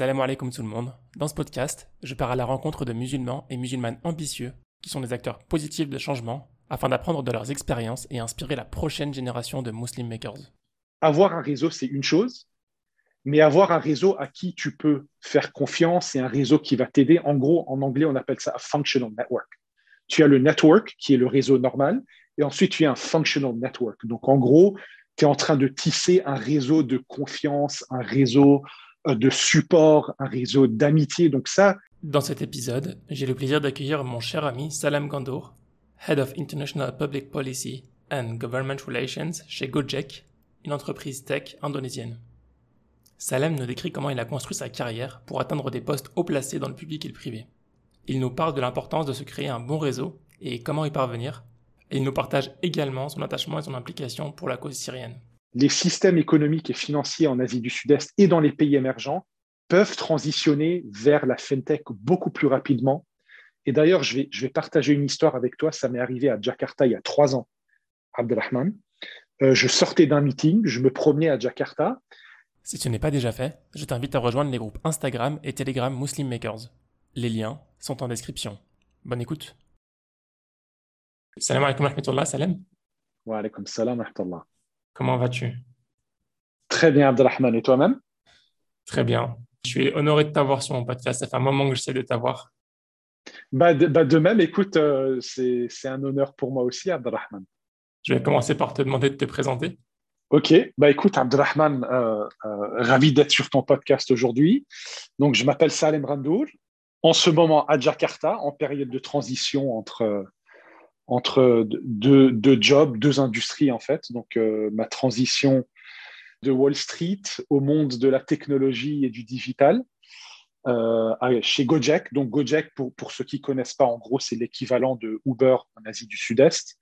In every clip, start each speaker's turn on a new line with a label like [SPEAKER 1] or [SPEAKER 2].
[SPEAKER 1] Salam alaikum tout le monde. Dans ce podcast, je pars à la rencontre de musulmans et musulmanes ambitieux qui sont des acteurs positifs de changement afin d'apprendre de leurs expériences et inspirer la prochaine génération de Muslim Makers.
[SPEAKER 2] Avoir un réseau, c'est une chose, mais avoir un réseau à qui tu peux faire confiance et un réseau qui va t'aider. En gros, en anglais, on appelle ça un functional network. Tu as le network qui est le réseau normal, et ensuite tu as un functional network. Donc en gros, tu es en train de tisser un réseau de confiance, un réseau de support, un réseau d'amitié. Donc ça.
[SPEAKER 1] Dans cet épisode, j'ai le plaisir d'accueillir mon cher ami Salam Gandour, Head of International Public Policy and Government Relations chez Gojek, une entreprise tech indonésienne. Salem nous décrit comment il a construit sa carrière pour atteindre des postes haut placés dans le public et le privé. Il nous parle de l'importance de se créer un bon réseau et comment y parvenir, et il nous partage également son attachement et son implication pour la cause syrienne
[SPEAKER 2] les systèmes économiques et financiers en Asie du Sud-Est et dans les pays émergents peuvent transitionner vers la fintech beaucoup plus rapidement. Et d'ailleurs, je vais, je vais partager une histoire avec toi. Ça m'est arrivé à Jakarta il y a trois ans, Abdelrahman. Euh, je sortais d'un meeting, je me promenais à Jakarta.
[SPEAKER 1] Si ce n'est pas déjà fait, je t'invite à rejoindre les groupes Instagram et Telegram Muslim Makers. Les liens sont en description. Bonne écoute. Salam alaikum wa salam.
[SPEAKER 2] Wa alaikum salam wa
[SPEAKER 1] Comment vas-tu?
[SPEAKER 2] Très bien, Abdelrahman. Et toi-même?
[SPEAKER 1] Très bien. Je suis honoré de t'avoir sur mon podcast. Ça fait un moment que j'essaie de t'avoir.
[SPEAKER 2] Bah de, bah de, même, écoute, euh, c'est un honneur pour moi aussi, Abdelrahman.
[SPEAKER 1] Je vais commencer par te demander de te présenter.
[SPEAKER 2] Ok, bah écoute, Abdelrahman, euh, euh, ravi d'être sur ton podcast aujourd'hui. Donc, je m'appelle Salem Randour. En ce moment, à Jakarta, en période de transition entre entre deux, jobs, deux industries en fait. Donc euh, ma transition de Wall Street au monde de la technologie et du digital euh, chez Gojek. Donc Gojek, pour, pour ceux qui ne connaissent pas, en gros, c'est l'équivalent de Uber en Asie du Sud-Est.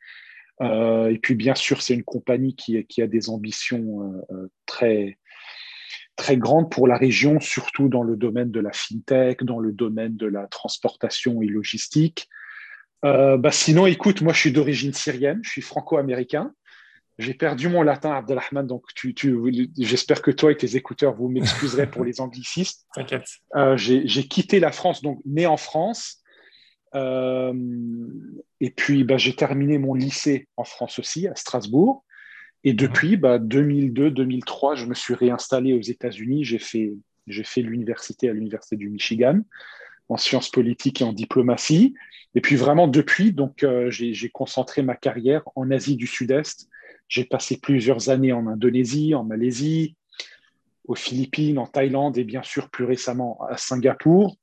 [SPEAKER 2] Euh, et puis bien sûr, c'est une compagnie qui, qui, a des ambitions très, très grandes pour la région, surtout dans le domaine de la fintech, dans le domaine de la transportation et logistique. Euh, bah sinon, écoute, moi je suis d'origine syrienne, je suis franco-américain. J'ai perdu mon latin, Abdelrahman, donc tu, tu, j'espère que toi et tes écouteurs, vous m'excuserez pour les anglicistes.
[SPEAKER 1] T'inquiète.
[SPEAKER 2] Euh, j'ai, quitté la France, donc né en France. Euh, et puis, bah, j'ai terminé mon lycée en France aussi, à Strasbourg. Et depuis bah, 2002-2003, je me suis réinstallé aux États-Unis. J'ai fait, j'ai fait l'université à l'Université du Michigan en sciences politiques et en diplomatie. Et puis vraiment depuis, donc euh, j'ai concentré ma carrière en Asie du Sud-Est. J'ai passé plusieurs années en Indonésie, en Malaisie, aux Philippines, en Thaïlande et bien sûr plus récemment à Singapour.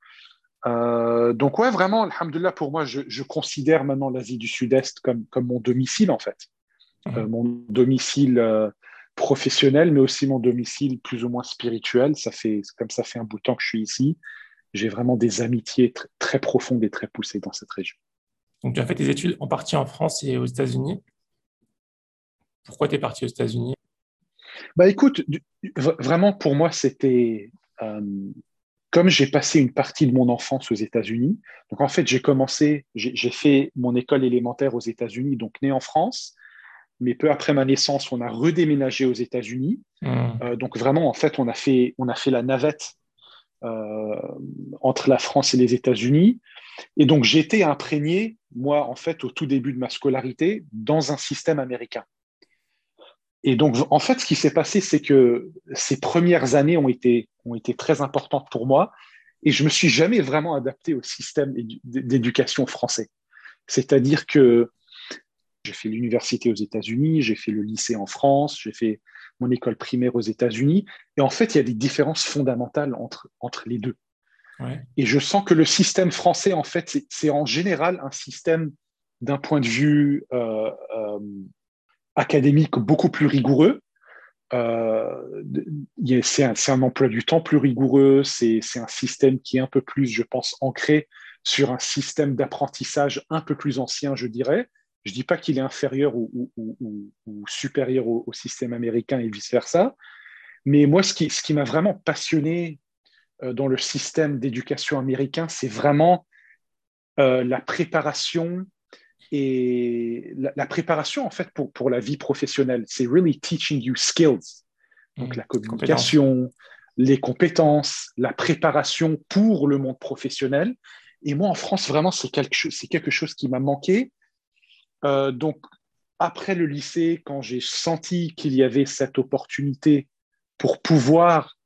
[SPEAKER 2] Euh, donc ouais, vraiment, alhamdulillah, pour moi, je, considère maintenant l'Asie du Sud-Est comme, comme mon domicile en fait. Mmh. Euh, mon domicile professionnel, mais aussi mon domicile plus ou moins spirituel. Ça fait, comme ça fait un bout de temps que je suis ici j'ai vraiment des amitiés très, profondes et très poussées dans cette région.
[SPEAKER 1] Donc, tu as fait tes études en partie en France et aux États-Unis. Pourquoi tu es parti aux États-Unis?
[SPEAKER 2] Bah écoute, vraiment pour moi, c'était euh, comme j'ai passé une partie de mon enfance aux États-Unis. Donc en fait, j'ai commencé, j'ai fait mon école élémentaire aux États-Unis, donc né en France. Mais peu après ma naissance, on a redéménagé aux États-Unis. Mmh. Euh, donc vraiment, en fait, on a fait, on a fait la navette entre la France et les États-Unis. Et donc, j'étais imprégné, moi, en fait, au tout début de ma scolarité, dans un système américain. Et donc, en fait, ce qui s'est passé, c'est que ces premières années ont été, très importantes pour moi et je me suis jamais vraiment adapté au système d'éducation français. C'est-à-dire que j'ai fait l'université aux États-Unis, j'ai fait le lycée en France, j'ai fait mon école primaire aux États-Unis. Et en fait, il y a des différences fondamentales entre, entre les deux. Et je sens que le système français, en fait, c'est en général un système d'un point de vue euh, euh, académique beaucoup plus rigoureux. Euh, c'est un, un, emploi du temps plus rigoureux, c'est un système qui est un peu plus, je pense, ancré sur un système d'apprentissage un peu plus ancien, je dirais. Je ne dis pas qu'il est inférieur ou, supérieur au, système américain et vice-versa, mais moi, ce qui, ce qui m'a vraiment passionné euh, dans le système d'éducation américain, c'est vraiment euh, la préparation et la, préparation en fait pour, pour la vie professionnelle. C'est really teaching you skills. Donc mmh, la communication, les compétences, la préparation pour le monde professionnel. Et moi, en France, vraiment, c'est quelque, chose, quelque chose qui m'a manqué. Euh, donc, après le lycée, quand j'ai senti qu'il y avait cette opportunité pour pouvoir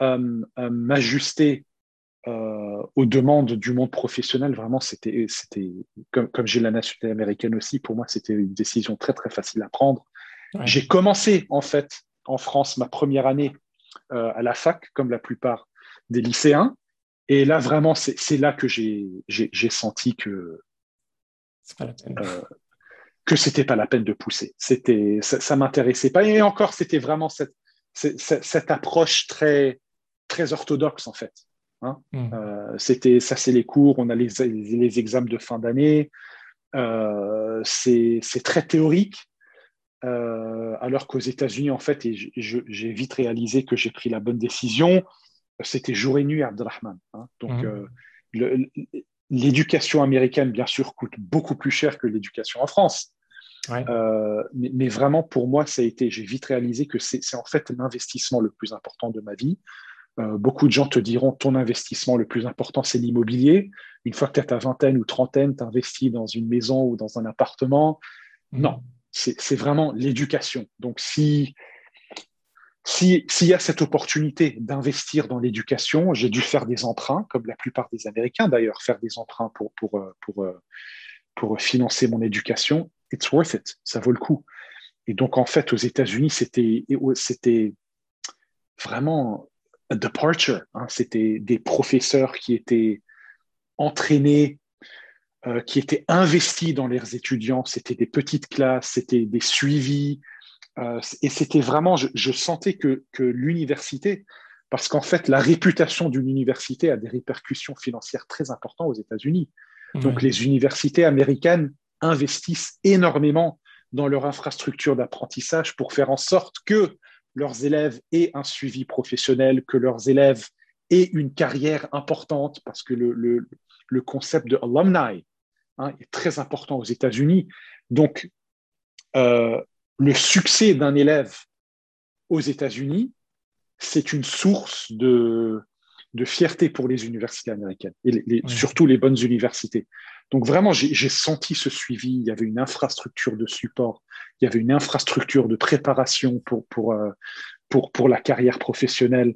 [SPEAKER 2] euh, euh, m'ajuster aux demandes du monde professionnel, vraiment, c'était, c'était comme, comme j'ai la nationalité américaine aussi, pour moi, c'était une décision très, très facile à prendre. J'ai commencé, en fait, en France, ma première année euh, à la fac, comme la plupart des lycéens. Et là, vraiment, c'est là que j'ai senti que que c'était pas la peine de pousser. C'était ça, ça m'intéressait pas. Et encore, c'était vraiment cette, cette, approche très très orthodoxe en fait. Hein. Hmm. Euh, c'était ça, c'est les cours. On a les, les, examens de fin d'année. c'est très théorique. Euh, alors qu'aux États-Unis, en fait, et j'ai vite réalisé que j'ai pris la bonne décision, c'était jour et nuit Abdelrahman. Hein. Donc, mhm. euh, l'éducation américaine, bien sûr, coûte beaucoup plus cher que l'éducation en France. Euh, mais, vraiment, pour moi, ça a été, j'ai vite réalisé que c'est en fait l'investissement le plus important de ma vie. beaucoup de gens te diront ton investissement le plus important, c'est l'immobilier. Une fois que tu as ta vingtaine ou trentaine, tu investis dans une maison ou dans un appartement. Mhm. Non, c'est vraiment l'éducation. Donc, si s'il y a cette opportunité d'investir dans l'éducation, j'ai dû faire des emprunts, comme la plupart des Américains d'ailleurs, faire des emprunts pour, pour, euh, pour, euh, pour financer mon éducation. It's worth it, ça vaut le coup. Et donc, en fait, aux États-Unis, c'était vraiment a departure. Hein. C'était des professeurs qui étaient entraînés euh, qui étaient investis dans leurs étudiants. C'était des petites classes, c'était des suivis. Euh, et c'était vraiment, je, sentais que, que l'université, parce qu'en fait, la réputation d'une université a des répercussions financières très importantes aux États-Unis. Donc, les universités américaines investissent énormément dans leur infrastructure d'apprentissage pour faire en sorte que leurs élèves aient un suivi professionnel, que leurs élèves aient une carrière importante, parce que le, le, le concept de alumni hein, est très important aux États-Unis. Donc, euh, le succès d'un élève aux États-Unis, c'est une source de, de, fierté pour les universités américaines, et surtout les bonnes universités. Donc vraiment, j'ai senti ce suivi. Il y avait une infrastructure de support, il y avait une infrastructure de préparation pour, pour, euh, pour, pour la carrière professionnelle.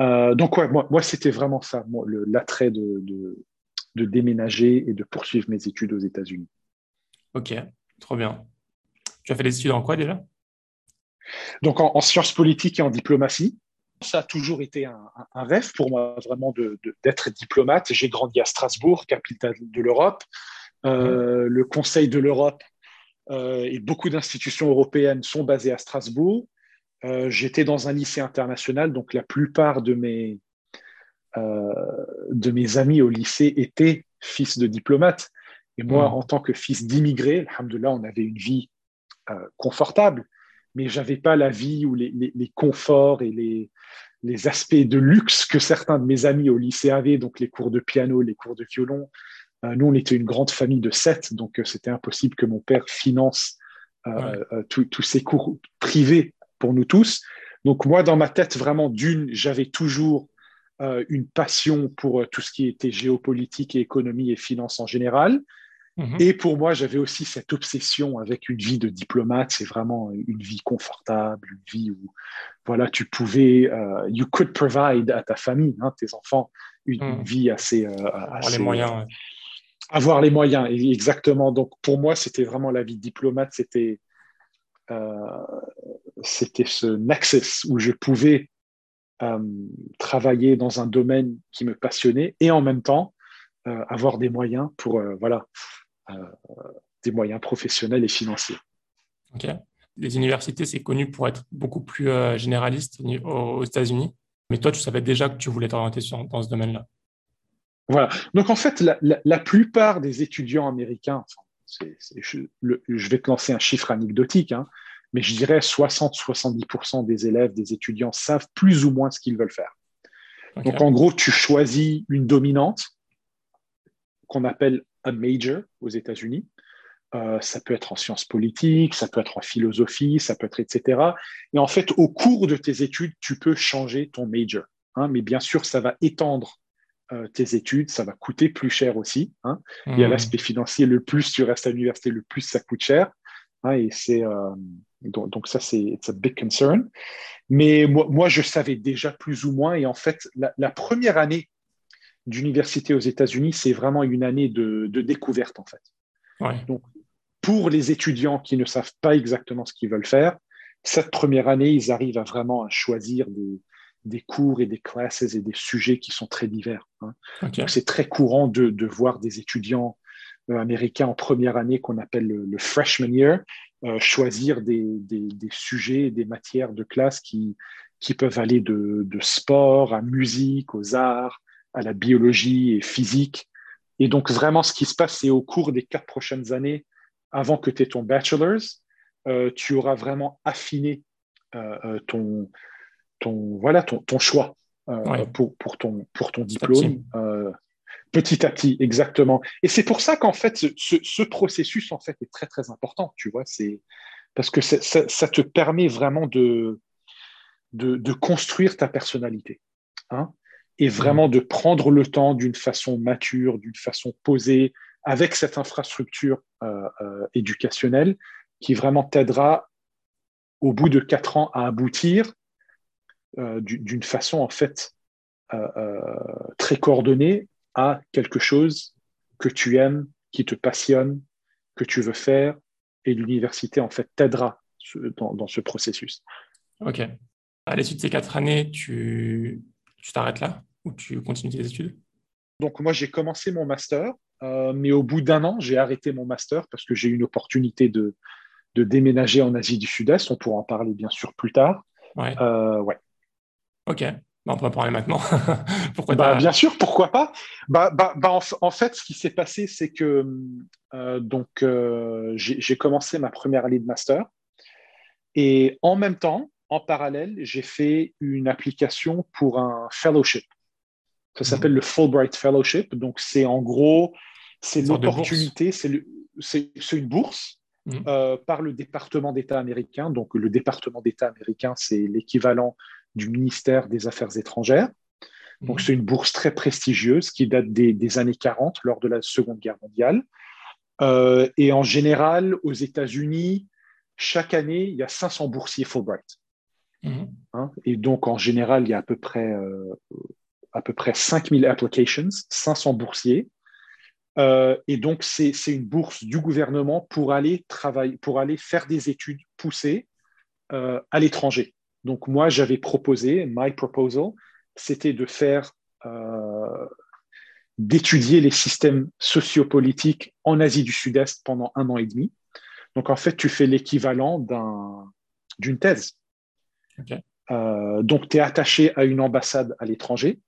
[SPEAKER 2] Euh, donc ouais, moi, moi c'était vraiment ça, l'attrait de, de déménager et de poursuivre mes études aux États-Unis.
[SPEAKER 1] Ok, trop bien. Tu as fait des études en quoi déjà?
[SPEAKER 2] Donc en, sciences politiques et en diplomatie. Ça a toujours été un, rêve pour moi vraiment d'être diplomate. J'ai grandi à Strasbourg, capitale de l'Europe. Euh, le Conseil de l'Europe euh, et beaucoup d'institutions européennes sont basées à Strasbourg. Euh, j'étais dans un lycée international, donc la plupart de mes, de mes amis au lycée étaient fils de diplomates. Et moi, en tant que fils d'immigré, alhamdoulilah, on avait une vie confortable, mais j'avais pas la vie ou les, les, conforts et les, les, aspects de luxe que certains de mes amis au lycée avaient, donc les cours de piano, les cours de violon. Euh, nous, on était une grande famille de sept, donc c'était impossible que mon père finance tous ces cours privés pour nous tous. Donc moi, dans ma tête, vraiment, d'une, j'avais toujours euh, une passion pour euh, tout ce qui était géopolitique et économie et finance en général. Mhm. Et pour moi, j'avais aussi cette obsession avec une vie de diplomate. C'est vraiment une vie confortable, une vie où voilà, tu pouvais, euh, you could provide à ta famille, hein, tes enfants, une, mhm. vie assez,
[SPEAKER 1] avoir les moyens.
[SPEAKER 2] Avoir les moyens, exactement. Donc pour moi, c'était vraiment la vie de diplomate. C'était c'était ce nexus où je pouvais euh, travailler dans un domaine qui me passionnait et en même temps euh, avoir des moyens pour euh, voilà des moyens professionnels et financiers.
[SPEAKER 1] Les universités, c'est connu pour être beaucoup plus généraliste aux États-Unis. Mais toi, tu savais déjà que tu voulais t'orienter dans ce domaine-là.
[SPEAKER 2] Voilà. Donc, en fait, la, plupart des étudiants américains, je, vais te lancer un chiffre anecdotique, hein, mais je dirais 60-70% des élèves, des étudiants savent plus ou moins ce qu'ils veulent faire. Donc en gros, tu choisis une dominante qu'on appelle un major aux États-Unis. ça peut être en sciences politiques, ça peut être en philosophie, ça peut être etc. Et en fait, au cours de tes études, tu peux changer ton major. Hein, mais bien sûr, ça va étendre tes études, ça va coûter plus cher aussi. Hein. Il y a mmh. l'aspect financier, le plus tu restes à l'université, le plus ça coûte cher. Hein, et c'est donc, donc, ça, c'est un big concern. Mais moi, moi, je savais déjà plus ou moins. Et en fait, la, première année d'université aux États-Unis, c'est vraiment une année de, de découverte, en fait. Donc, pour les étudiants qui ne savent pas exactement ce qu'ils veulent faire, cette première année, ils arrivent à vraiment à choisir des, des cours et des classes et des sujets qui sont très divers. Hein. C'est très courant de, de, voir des étudiants euh, américains en première année qu'on appelle le, le freshman year, euh, choisir des, des, des, sujets, des matières de classe qui, qui peuvent aller de, de, sport à musique, aux arts, à la biologie et physique. Et donc, vraiment, ce qui se passe, c'est au cours des quatre prochaines années, avant que tu aies ton bachelor's, euh, tu auras vraiment affiné euh, euh ton, ton, voilà, ton, ton choix euh, pour, pour, ton, pour ton diplôme. Petit à petit, exactement. Et c'est pour ça qu'en fait, ce, ce, processus en fait est très très important. Tu vois, c'est parce que ça, ça, te permet vraiment de, de, de construire ta personnalité, hein, et vraiment de prendre le temps d'une façon mature, d'une façon posée, avec cette infrastructure euh, euh, éducationnelle qui vraiment t'aidera au bout de quatre ans à aboutir euh, d'une façon en fait euh, très coordonnée à quelque chose que tu aimes, qui te passionne, que tu veux faire, et l'université en fait t'aidera dans, ce processus.
[SPEAKER 1] Ok. À l'issue de ces quatre années, tu t'arrêtes là? Ou tu continues tes études?
[SPEAKER 2] Donc moi j'ai commencé mon master, euh, mais au bout d'un an j'ai arrêté mon master parce que j'ai eu une opportunité de, de déménager en Asie du Sud-Est. On pourra en parler bien sûr plus tard.
[SPEAKER 1] Ouais.
[SPEAKER 2] Euh, ouais.
[SPEAKER 1] Ok. Bah, on peut en parler maintenant.
[SPEAKER 2] pourquoi bah, Bien sûr, pourquoi pas? Bah, bah, bah en, fait, ce qui s'est passé, c'est que euh, donc j'ai commencé ma première année de master et en même temps, en parallèle, j'ai fait une application pour un fellowship. Ça s'appelle le Fulbright Fellowship. Donc, c'est en gros, c'est l'opportunité, c'est une bourse mhm. euh, par le département d'État américain. Donc, le département d'État américain, c'est l'équivalent du ministère des Affaires étrangères. Donc, mhm. c'est une bourse très prestigieuse qui date des, années 40, lors de la Seconde Guerre mondiale. Euh, et en général, aux États-Unis, chaque année, il y a 500 boursiers Fulbright. Mhm. Hein, et donc, en général, il y a à peu près, euh, à peu près 5000 applications, 500 boursiers. Euh, et donc, c'est une bourse du gouvernement pour aller travailler, pour aller faire des études poussées à l'étranger. Donc moi, j'avais proposé, my proposal, c'était de faire, euh, d'étudier les systèmes sociopolitiques en Asie du Sud-Est pendant un an et demi. Donc en fait, tu fais l'équivalent d'une thèse. Euh, donc tu es attaché à une ambassade à l'étranger,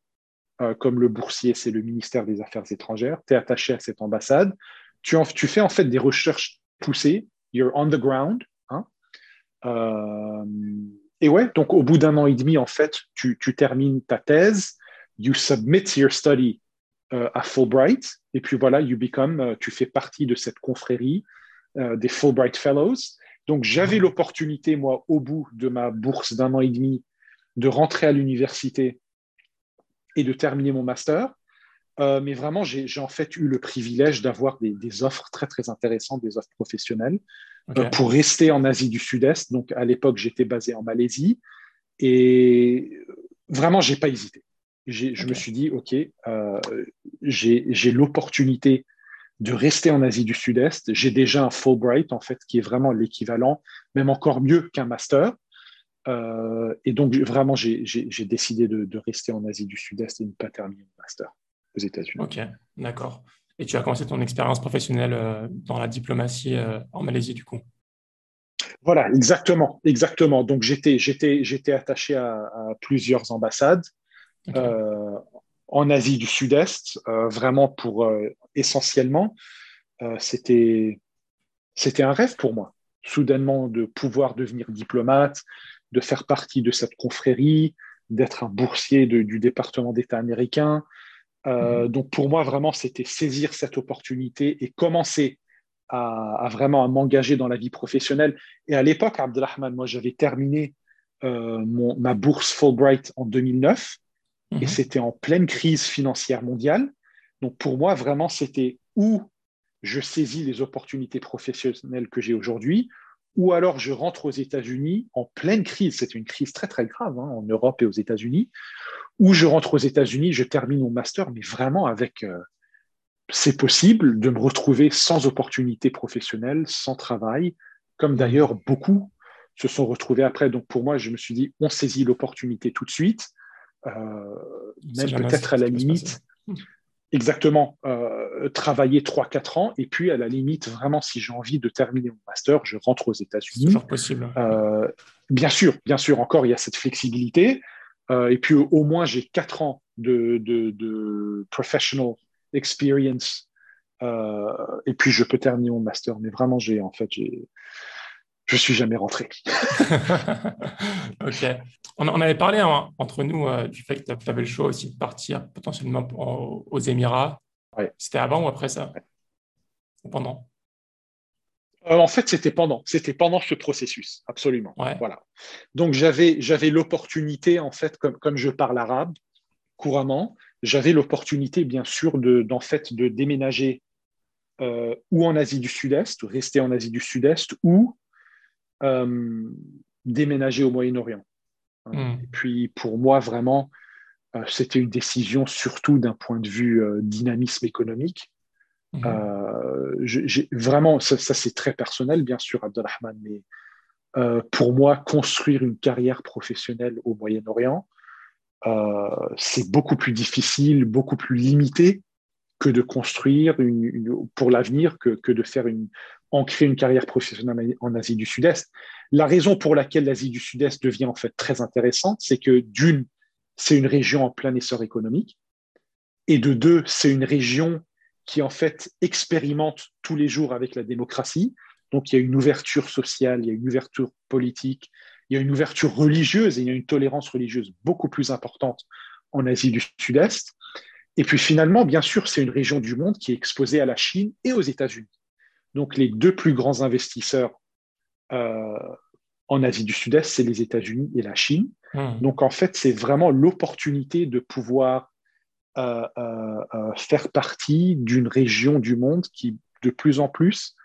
[SPEAKER 2] euh, comme le boursier, c'est le ministère des Affaires étrangères, tu es attaché à cette ambassade, tu, tu, fais en fait des recherches poussées, you're on the ground. Hein, et ouais, donc au bout d'un an et demi, en fait, tu, tu termines ta thèse, you submit your study euh, à Fulbright, et puis voilà, you become, euh, tu fais partie de cette confrérie euh, des Fulbright Fellows. Donc j'avais mhm. l'opportunité, moi, au bout de ma bourse d'un an et demi, de rentrer à l'université et de terminer mon master. mais vraiment, j'ai en fait eu le privilège d'avoir des, des, offres très, très intéressantes, des offres professionnelles. Euh, pour rester en Asie du Sud-Est. Donc, à l'époque, j'étais basé en Malaisie. Et vraiment, j'ai pas hésité. Je me suis dit, OK, euh, j'ai l'opportunité de rester en Asie du Sud-Est. J'ai déjà un Fulbright, en fait, qui est vraiment l'équivalent, même encore mieux qu'un master. Euh, et donc, vraiment, j'ai décidé de, de, rester en Asie du Sud-Est et de ne pas terminer mon master aux États-Unis.
[SPEAKER 1] OK, d'accord. Et tu as commencé ton expérience professionnelle euh, dans la diplomatie euh, en Malaisie, du coup?
[SPEAKER 2] Voilà, exactement, exactement. Donc j'étais, attaché à, plusieurs ambassades euh, en Asie du Sud-Est, vraiment pour essentiellement, c'était un rêve pour moi, soudainement de pouvoir devenir diplomate, de faire partie de cette confrérie, d'être un boursier du département d'État américain, euh, mhm. Donc pour moi, vraiment, c'était saisir cette opportunité et commencer à, vraiment à m'engager dans la vie professionnelle. Et à l'époque, Abdelrahman, moi, j'avais terminé euh, ma bourse Fulbright en 2009 et mhm. c'était en pleine crise financière mondiale. Donc pour moi, vraiment, c'était où je saisis les opportunités professionnelles que j'ai aujourd'hui, ou alors je rentre aux États-Unis en pleine crise. C'est une crise très très grave hein, en Europe et aux États-Unis. Ou je rentre aux États-Unis, je termine mon master, mais vraiment avec euh, c'est possible de me retrouver sans opportunité professionnelle, sans travail, comme d'ailleurs beaucoup se sont retrouvés après. Donc pour moi, je me suis dit, on saisit l'opportunité tout de suite, euh, même peut-être à la limite, exactement, euh, travailler 3-4 ans, et puis à la limite, vraiment, si j'ai envie de terminer mon master, je rentre aux États-Unis.
[SPEAKER 1] Possible.
[SPEAKER 2] Euh, bien sûr, bien sûr, encore, il y a cette flexibilité. et puis au moins, j'ai 4 ans de, de, de professional experience. Euh, et puis je peux terminer mon master. Mais vraiment, j'ai en fait, j'ai, je suis jamais rentré.
[SPEAKER 1] ok. On, avait parlé entre nous euh, du fait que tu avais le choix aussi de partir potentiellement aux Émirats. C'était avant ou après ça? Ou pendant?
[SPEAKER 2] Euh, En fait, c'était pendant. C'était pendant ce processus, absolument. Voilà. Donc j'avais j'avais l'opportunité en fait, comme comme je parle arabe couramment, j'avais l'opportunité, bien sûr, de, d'en fait, de déménager euh, ou en Asie du Sud-Est, rester en Asie du Sud-Est, ou déménager au Moyen-Orient. Hmm. Et puis, pour moi, vraiment, euh, c'était une décision surtout d'un point de vue dynamisme économique. Hmm. j'ai, vraiment, ça, ça, c'est très personnel, bien sûr, Abdelrahman, mais pour moi, construire une carrière professionnelle au Moyen-Orient, euh, c'est beaucoup plus difficile, beaucoup plus limité que de construire une, pour l'avenir, que, que, de faire une, ancrer une carrière professionnelle en Asie du Sud-Est. La raison pour laquelle l'Asie du Sud-Est devient en fait très intéressante, c'est que d'une, c'est une région en plein essor économique, et de deux, c'est une région qui en fait expérimente tous les jours avec la démocratie. Donc il y a une ouverture sociale, il y a une ouverture politique, il y a une ouverture religieuse et il y a une tolérance religieuse beaucoup plus importante en Asie du Sud-Est. Et puis finalement, bien sûr, c'est une région du monde qui est exposée à la Chine et aux États-Unis. Donc les deux plus grands investisseurs euh, en Asie du Sud-Est, c'est les États-Unis et la Chine. Hmm. Donc en fait, c'est vraiment l'opportunité de pouvoir euh, euh, faire partie d'une région du monde qui, de plus en plus,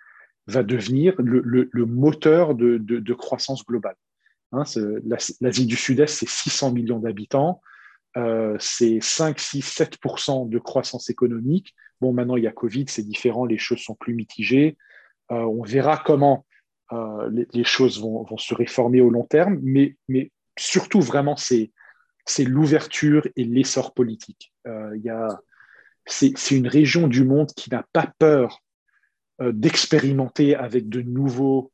[SPEAKER 2] va devenir le, moteur de croissance globale. Hein, L'Asie du Sud-Est, c'est 600 millions d'habitants, c'est 5, 6, 7% de croissance économique. Bon, maintenant, il y a Covid, c'est différent, les choses sont plus mitigées. Euh, on verra comment euh, les, choses vont, se réformer au long terme, mais, surtout, vraiment, c'est l'ouverture et l'essor politique. c'est une région du monde qui n'a pas peur d'expérimenter avec de nouveaux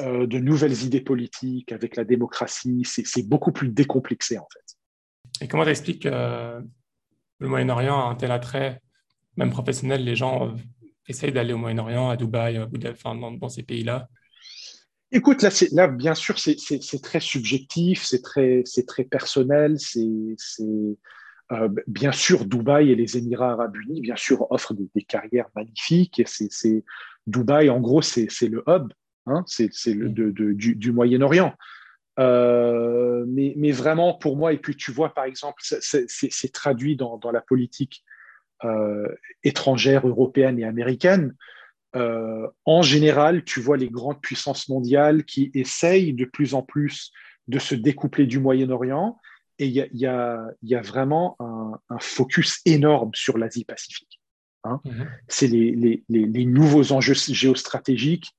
[SPEAKER 2] euh, de nouvelles idées politiques, avec la démocratie. C'est beaucoup plus décomplexé, en fait.
[SPEAKER 1] Et comment tu expliques que le Moyen-Orient a un tel attrait, même professionnel, les gens essayent d'aller au Moyen-Orient, à Dubaï, ou enfin, dans, ces pays-là
[SPEAKER 2] Écoute, là, là bien sûr, c'est très subjectif, c'est très, très personnel, c'est euh, bien sûr, Dubaï et les Émirats arabes unis, bien sûr, offrent des, des carrières magnifiques. Et c'est Dubaï, en gros, c'est le hub Hein, c'est le, mm. du, Moyen-Orient. Euh, mais, vraiment, pour moi, et puis tu vois, par exemple, c'est traduit dans, la politique euh, étrangère, européenne et américaine. Euh, en général, tu vois les grandes puissances mondiales qui essayent de plus en plus de se découpler du Moyen-Orient. Et il y, a, vraiment un, focus énorme sur l'Asie-Pacifique. Hein. Mm-hmm. C'est les, les, nouveaux enjeux géostratégiques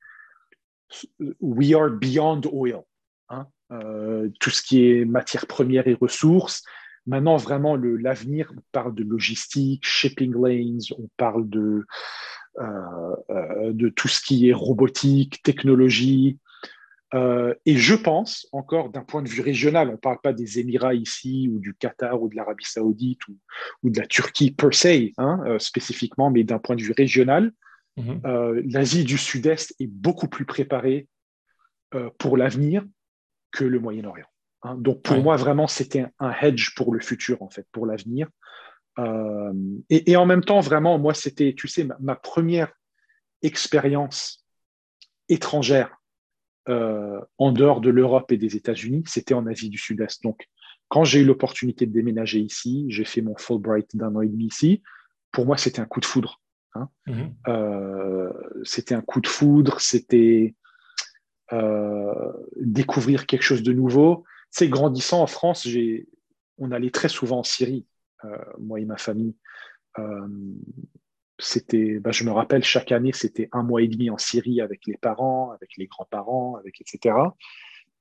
[SPEAKER 2] we are beyond oil. Hein. Euh, tout ce qui est matière première et ressources. Maintenant, vraiment, l'avenir, on parle de logistique, shipping lanes, on parle de, euh, euh, de tout ce qui est robotique, technologie. et je pense, encore d'un point de vue régional, on ne parle pas des Émirats ici, ou du Qatar, ou de l'Arabie saoudite, ou, ou, de la Turquie per se, hein, spécifiquement, mais d'un point de vue régional, Mhm. Euh, L'Asie du Sud-Est est beaucoup plus préparée euh, pour l'avenir que le Moyen-Orient. Hein. Donc pour moi, vraiment, c'était un, hedge pour le futur, en fait, pour l'avenir. Euh, et, en même temps, vraiment, moi, c'était, tu sais, ma, première expérience étrangère euh, en dehors de l'Europe et des États-Unis, c'était en Asie du Sud-Est. Donc, quand j'ai eu l'opportunité de déménager ici, j'ai fait mon Fulbright d'un an et demi ici. Pour moi, c'était un coup de foudre. Hein. Mhm. Euh, c'était un coup de foudre, c'était découvrir quelque chose de nouveau. C'est grandissant en France, on allait très souvent en Syrie, moi et ma famille c'était, bah, je me rappelle, chaque année, c'était un mois et demi en Syrie avec les parents, avec les grands-parents, avec etc.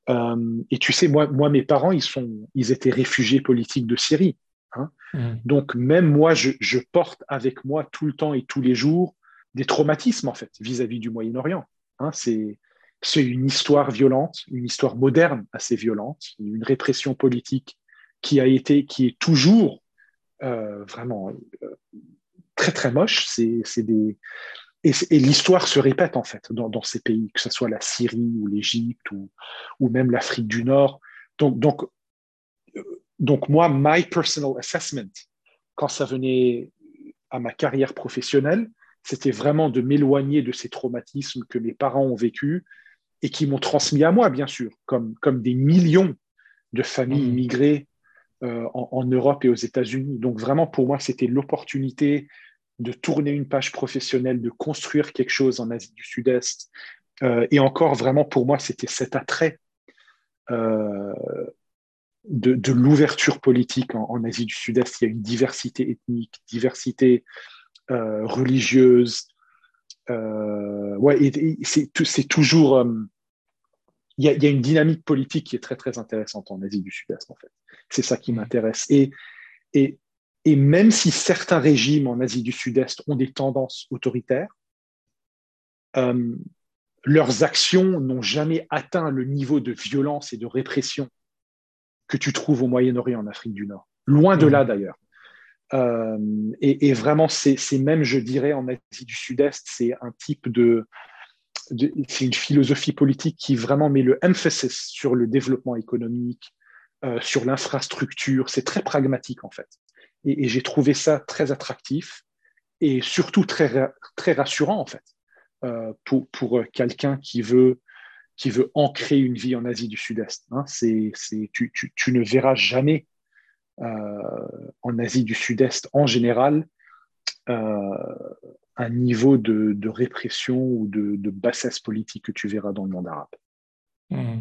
[SPEAKER 2] Euh, et tu sais, moi, moi, mes parents, ils sont, ils étaient réfugiés politiques de Syrie. Hein. Mmh. Donc même moi, je, je, porte avec moi tout le temps et tous les jours des traumatismes en fait vis-à-vis du Moyen-Orient. Hein. C'est c'est une histoire violente, une histoire moderne assez violente, une répression politique qui a été, qui est toujours euh, vraiment euh, très très moche. C'est des et, l'histoire se répète en fait dans, ces pays, que ce soit la Syrie ou l'Égypte ou, ou même l'Afrique du Nord. Donc, donc, donc moi, my personal assessment, quand ça venait à ma carrière professionnelle, c'était vraiment de m'éloigner de ces traumatismes que mes parents ont vécus et qui m'ont transmis à moi, bien sûr, comme, comme des millions de familles immigrées euh, en, Europe et aux États-Unis. Donc vraiment, pour moi, c'était l'opportunité de tourner une page professionnelle, de construire quelque chose en Asie du Sud-Est. Euh, et encore, vraiment, pour moi, c'était cet attrait euh, de, l'ouverture politique en, Asie du Sud-Est. Il y a une diversité ethnique, diversité religieuse. ouais, c'est toujours il y, a, une dynamique politique qui est très très intéressante en Asie du Sud-Est en fait. C'est ça qui mm. m'intéresse. Et, et, et même si certains régimes en Asie du Sud-Est ont des tendances autoritaires, euh, leurs actions n'ont jamais atteint le niveau de violence et de répression que tu trouves au Moyen-Orient, en Afrique du Nord. Loin de mm. là d'ailleurs. Euh, et, et, vraiment, c'est même, je dirais, en Asie du Sud-Est, c'est un type de, c'est une philosophie politique qui vraiment met le emphasis sur le développement économique, euh, sur l'infrastructure. C'est très pragmatique en fait. Et, j'ai trouvé ça très attractif et surtout très, très rassurant en fait euh, pour, pour quelqu'un qui veut, qui veut ancrer une vie en Asie du Sud-Est. Hein. C'est, tu, tu, tu, ne verras jamais euh, en Asie du Sud-Est en général un niveau de, répression ou de, bassesse politique que tu verras dans le monde arabe.
[SPEAKER 1] Hmm.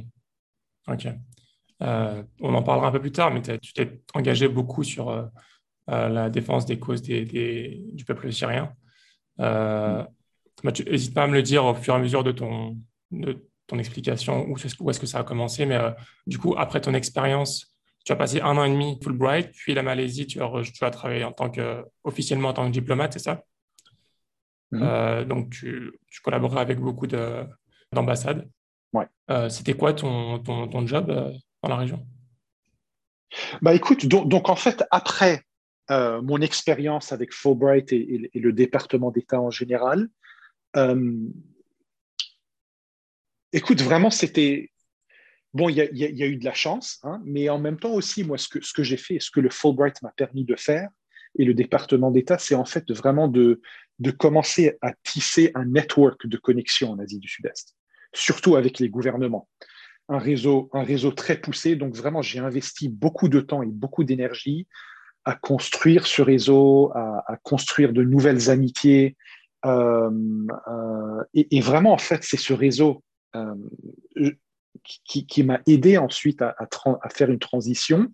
[SPEAKER 1] Ok. Euh, on en parlera un peu plus tard, mais tu t'es engagé beaucoup sur euh, euh, la défense des causes du peuple syrien. N'hésite pas à me le dire au fur et à mesure de ton, explication, où est-ce que ça a commencé. Mais du coup, après ton expérience, tu as passé un an et demi Fulbright, puis la Malaisie, tu as, tu as travaillé en tant que, officiellement en tant que diplomate, c'est ça? Mhm. Euh, donc, tu, tu collaborais avec beaucoup d'ambassades.
[SPEAKER 2] Ouais.
[SPEAKER 1] Euh, c'était quoi ton, ton, ton job euh, dans la région?
[SPEAKER 2] Bah écoute, donc, donc en fait, après mon expérience avec Fulbright et, et, le département d'État en général, écoute, vraiment, c'était. Bon, il y, a eu de la chance, hein, mais en même temps aussi, moi, ce que, ce que j'ai fait, ce que le Fulbright m'a permis de faire, et le département d'État, c'est en fait vraiment de, de commencer à tisser un network de connexion en Asie du Sud-Est, surtout avec les gouvernements. Un réseau, un réseau très poussé. Donc vraiment, j'ai investi beaucoup de temps et beaucoup d'énergie à construire ce réseau, à, construire de nouvelles amitiés. Euh, euh, et, vraiment, en fait, c'est ce réseau euh, qui, m'a aidé ensuite à, faire une transition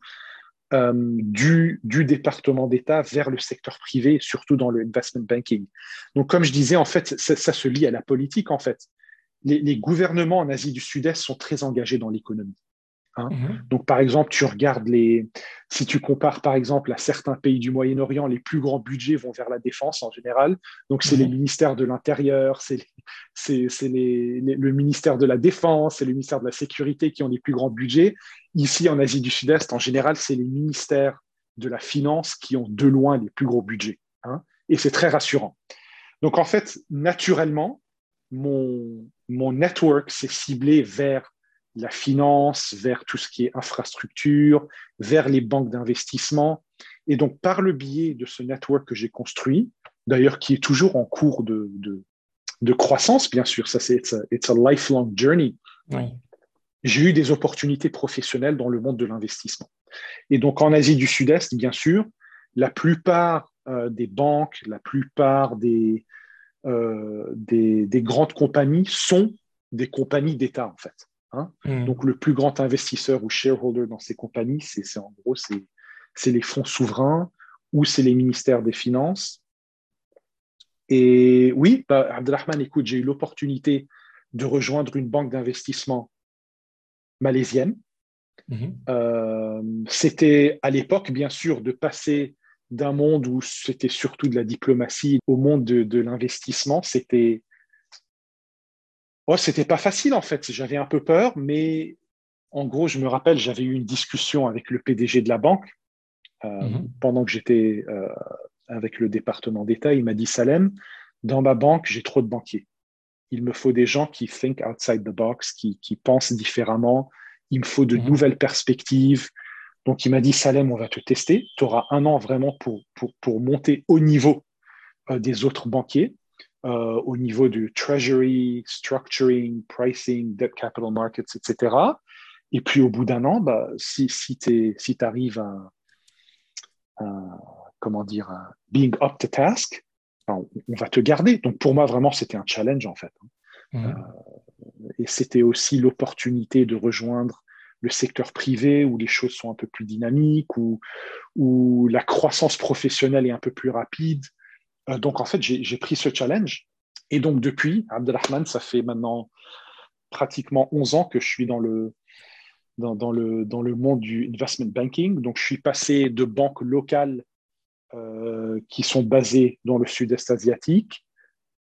[SPEAKER 2] euh, du, département d'État vers le secteur privé, surtout dans le investment banking. Donc, comme je disais, en fait, ça, se lie à la politique, en fait. Les gouvernements en Asie du Sud-Est sont très engagés dans l'économie. Hein. Mhm. Donc, par exemple, tu regardes les. Si tu compares, par exemple, à certains pays du Moyen-Orient, les plus grands budgets vont vers la défense en général. Donc, c'est les mhm. ministères de l'Intérieur, c'est le ministère de la Défense, c'est le ministère de la Sécurité qui ont les plus grands budgets. Ici, en Asie du Sud-Est, en général, c'est les ministères de la Finance qui ont de loin les plus gros budgets. Hein. Et c'est très rassurant. Donc, en fait, naturellement, mon, mon network s'est ciblé vers la finance, vers tout ce qui est infrastructure, vers les banques d'investissement. Et donc, par le biais de ce network que j'ai construit, d'ailleurs qui est toujours en cours de, de croissance, bien sûr. Ça, c'est it's, a, lifelong journey. J'ai eu des opportunités professionnelles dans le monde de l'investissement. Et donc, en Asie du Sud-Est, bien sûr, la plupart euh, des banques, la plupart des, euh, des, des, grandes compagnies sont des compagnies d'État, en fait. Hein. Hmm. Donc, le plus grand investisseur ou shareholder dans ces compagnies, c'est en gros, c'est les fonds souverains ou c'est les ministères des Finances. Et oui, bah, Abdelrahman, écoute, j'ai eu l'opportunité de rejoindre une banque d'investissement malaisienne. Hmm. Euh, c'était à l'époque, bien sûr, de passer d'un monde où c'était surtout de la diplomatie au monde de, l'investissement. C'était oh, c'était pas facile en fait. J'avais un peu peur, mais en gros, je me rappelle, j'avais eu une discussion avec le PDG de la banque euh, mhm. pendant que j'étais euh, avec le département d'État. Il m'a dit Salem, dans ma banque, j'ai trop de banquiers. Il me faut des gens qui think outside the box, qui, pensent différemment. Il me faut de mhm. nouvelles perspectives. Donc, il m'a dit, Salem, on va te tester. Tu auras un an vraiment pour, pour, monter au niveau euh, des autres banquiers, euh, au niveau du treasury, structuring, pricing, debt capital markets, etc. Et puis, au bout d'un an, bah, si, si tu si arrives à, comment dire, being up to task, bah, on, va te garder. Donc, pour moi, vraiment, c'était un challenge, en fait. Mmh. Euh, et c'était aussi l'opportunité de rejoindre le secteur privé où les choses sont un peu plus dynamiques, où, où la croissance professionnelle est un peu plus rapide. Euh, donc, en fait, j'ai pris ce challenge. Et donc, depuis, Abdelrahman, ça fait maintenant pratiquement 11 ans que je suis dans le, dans, le, dans le monde du investment banking. Donc, je suis passé de banques locales euh, qui sont basées dans le sud-est asiatique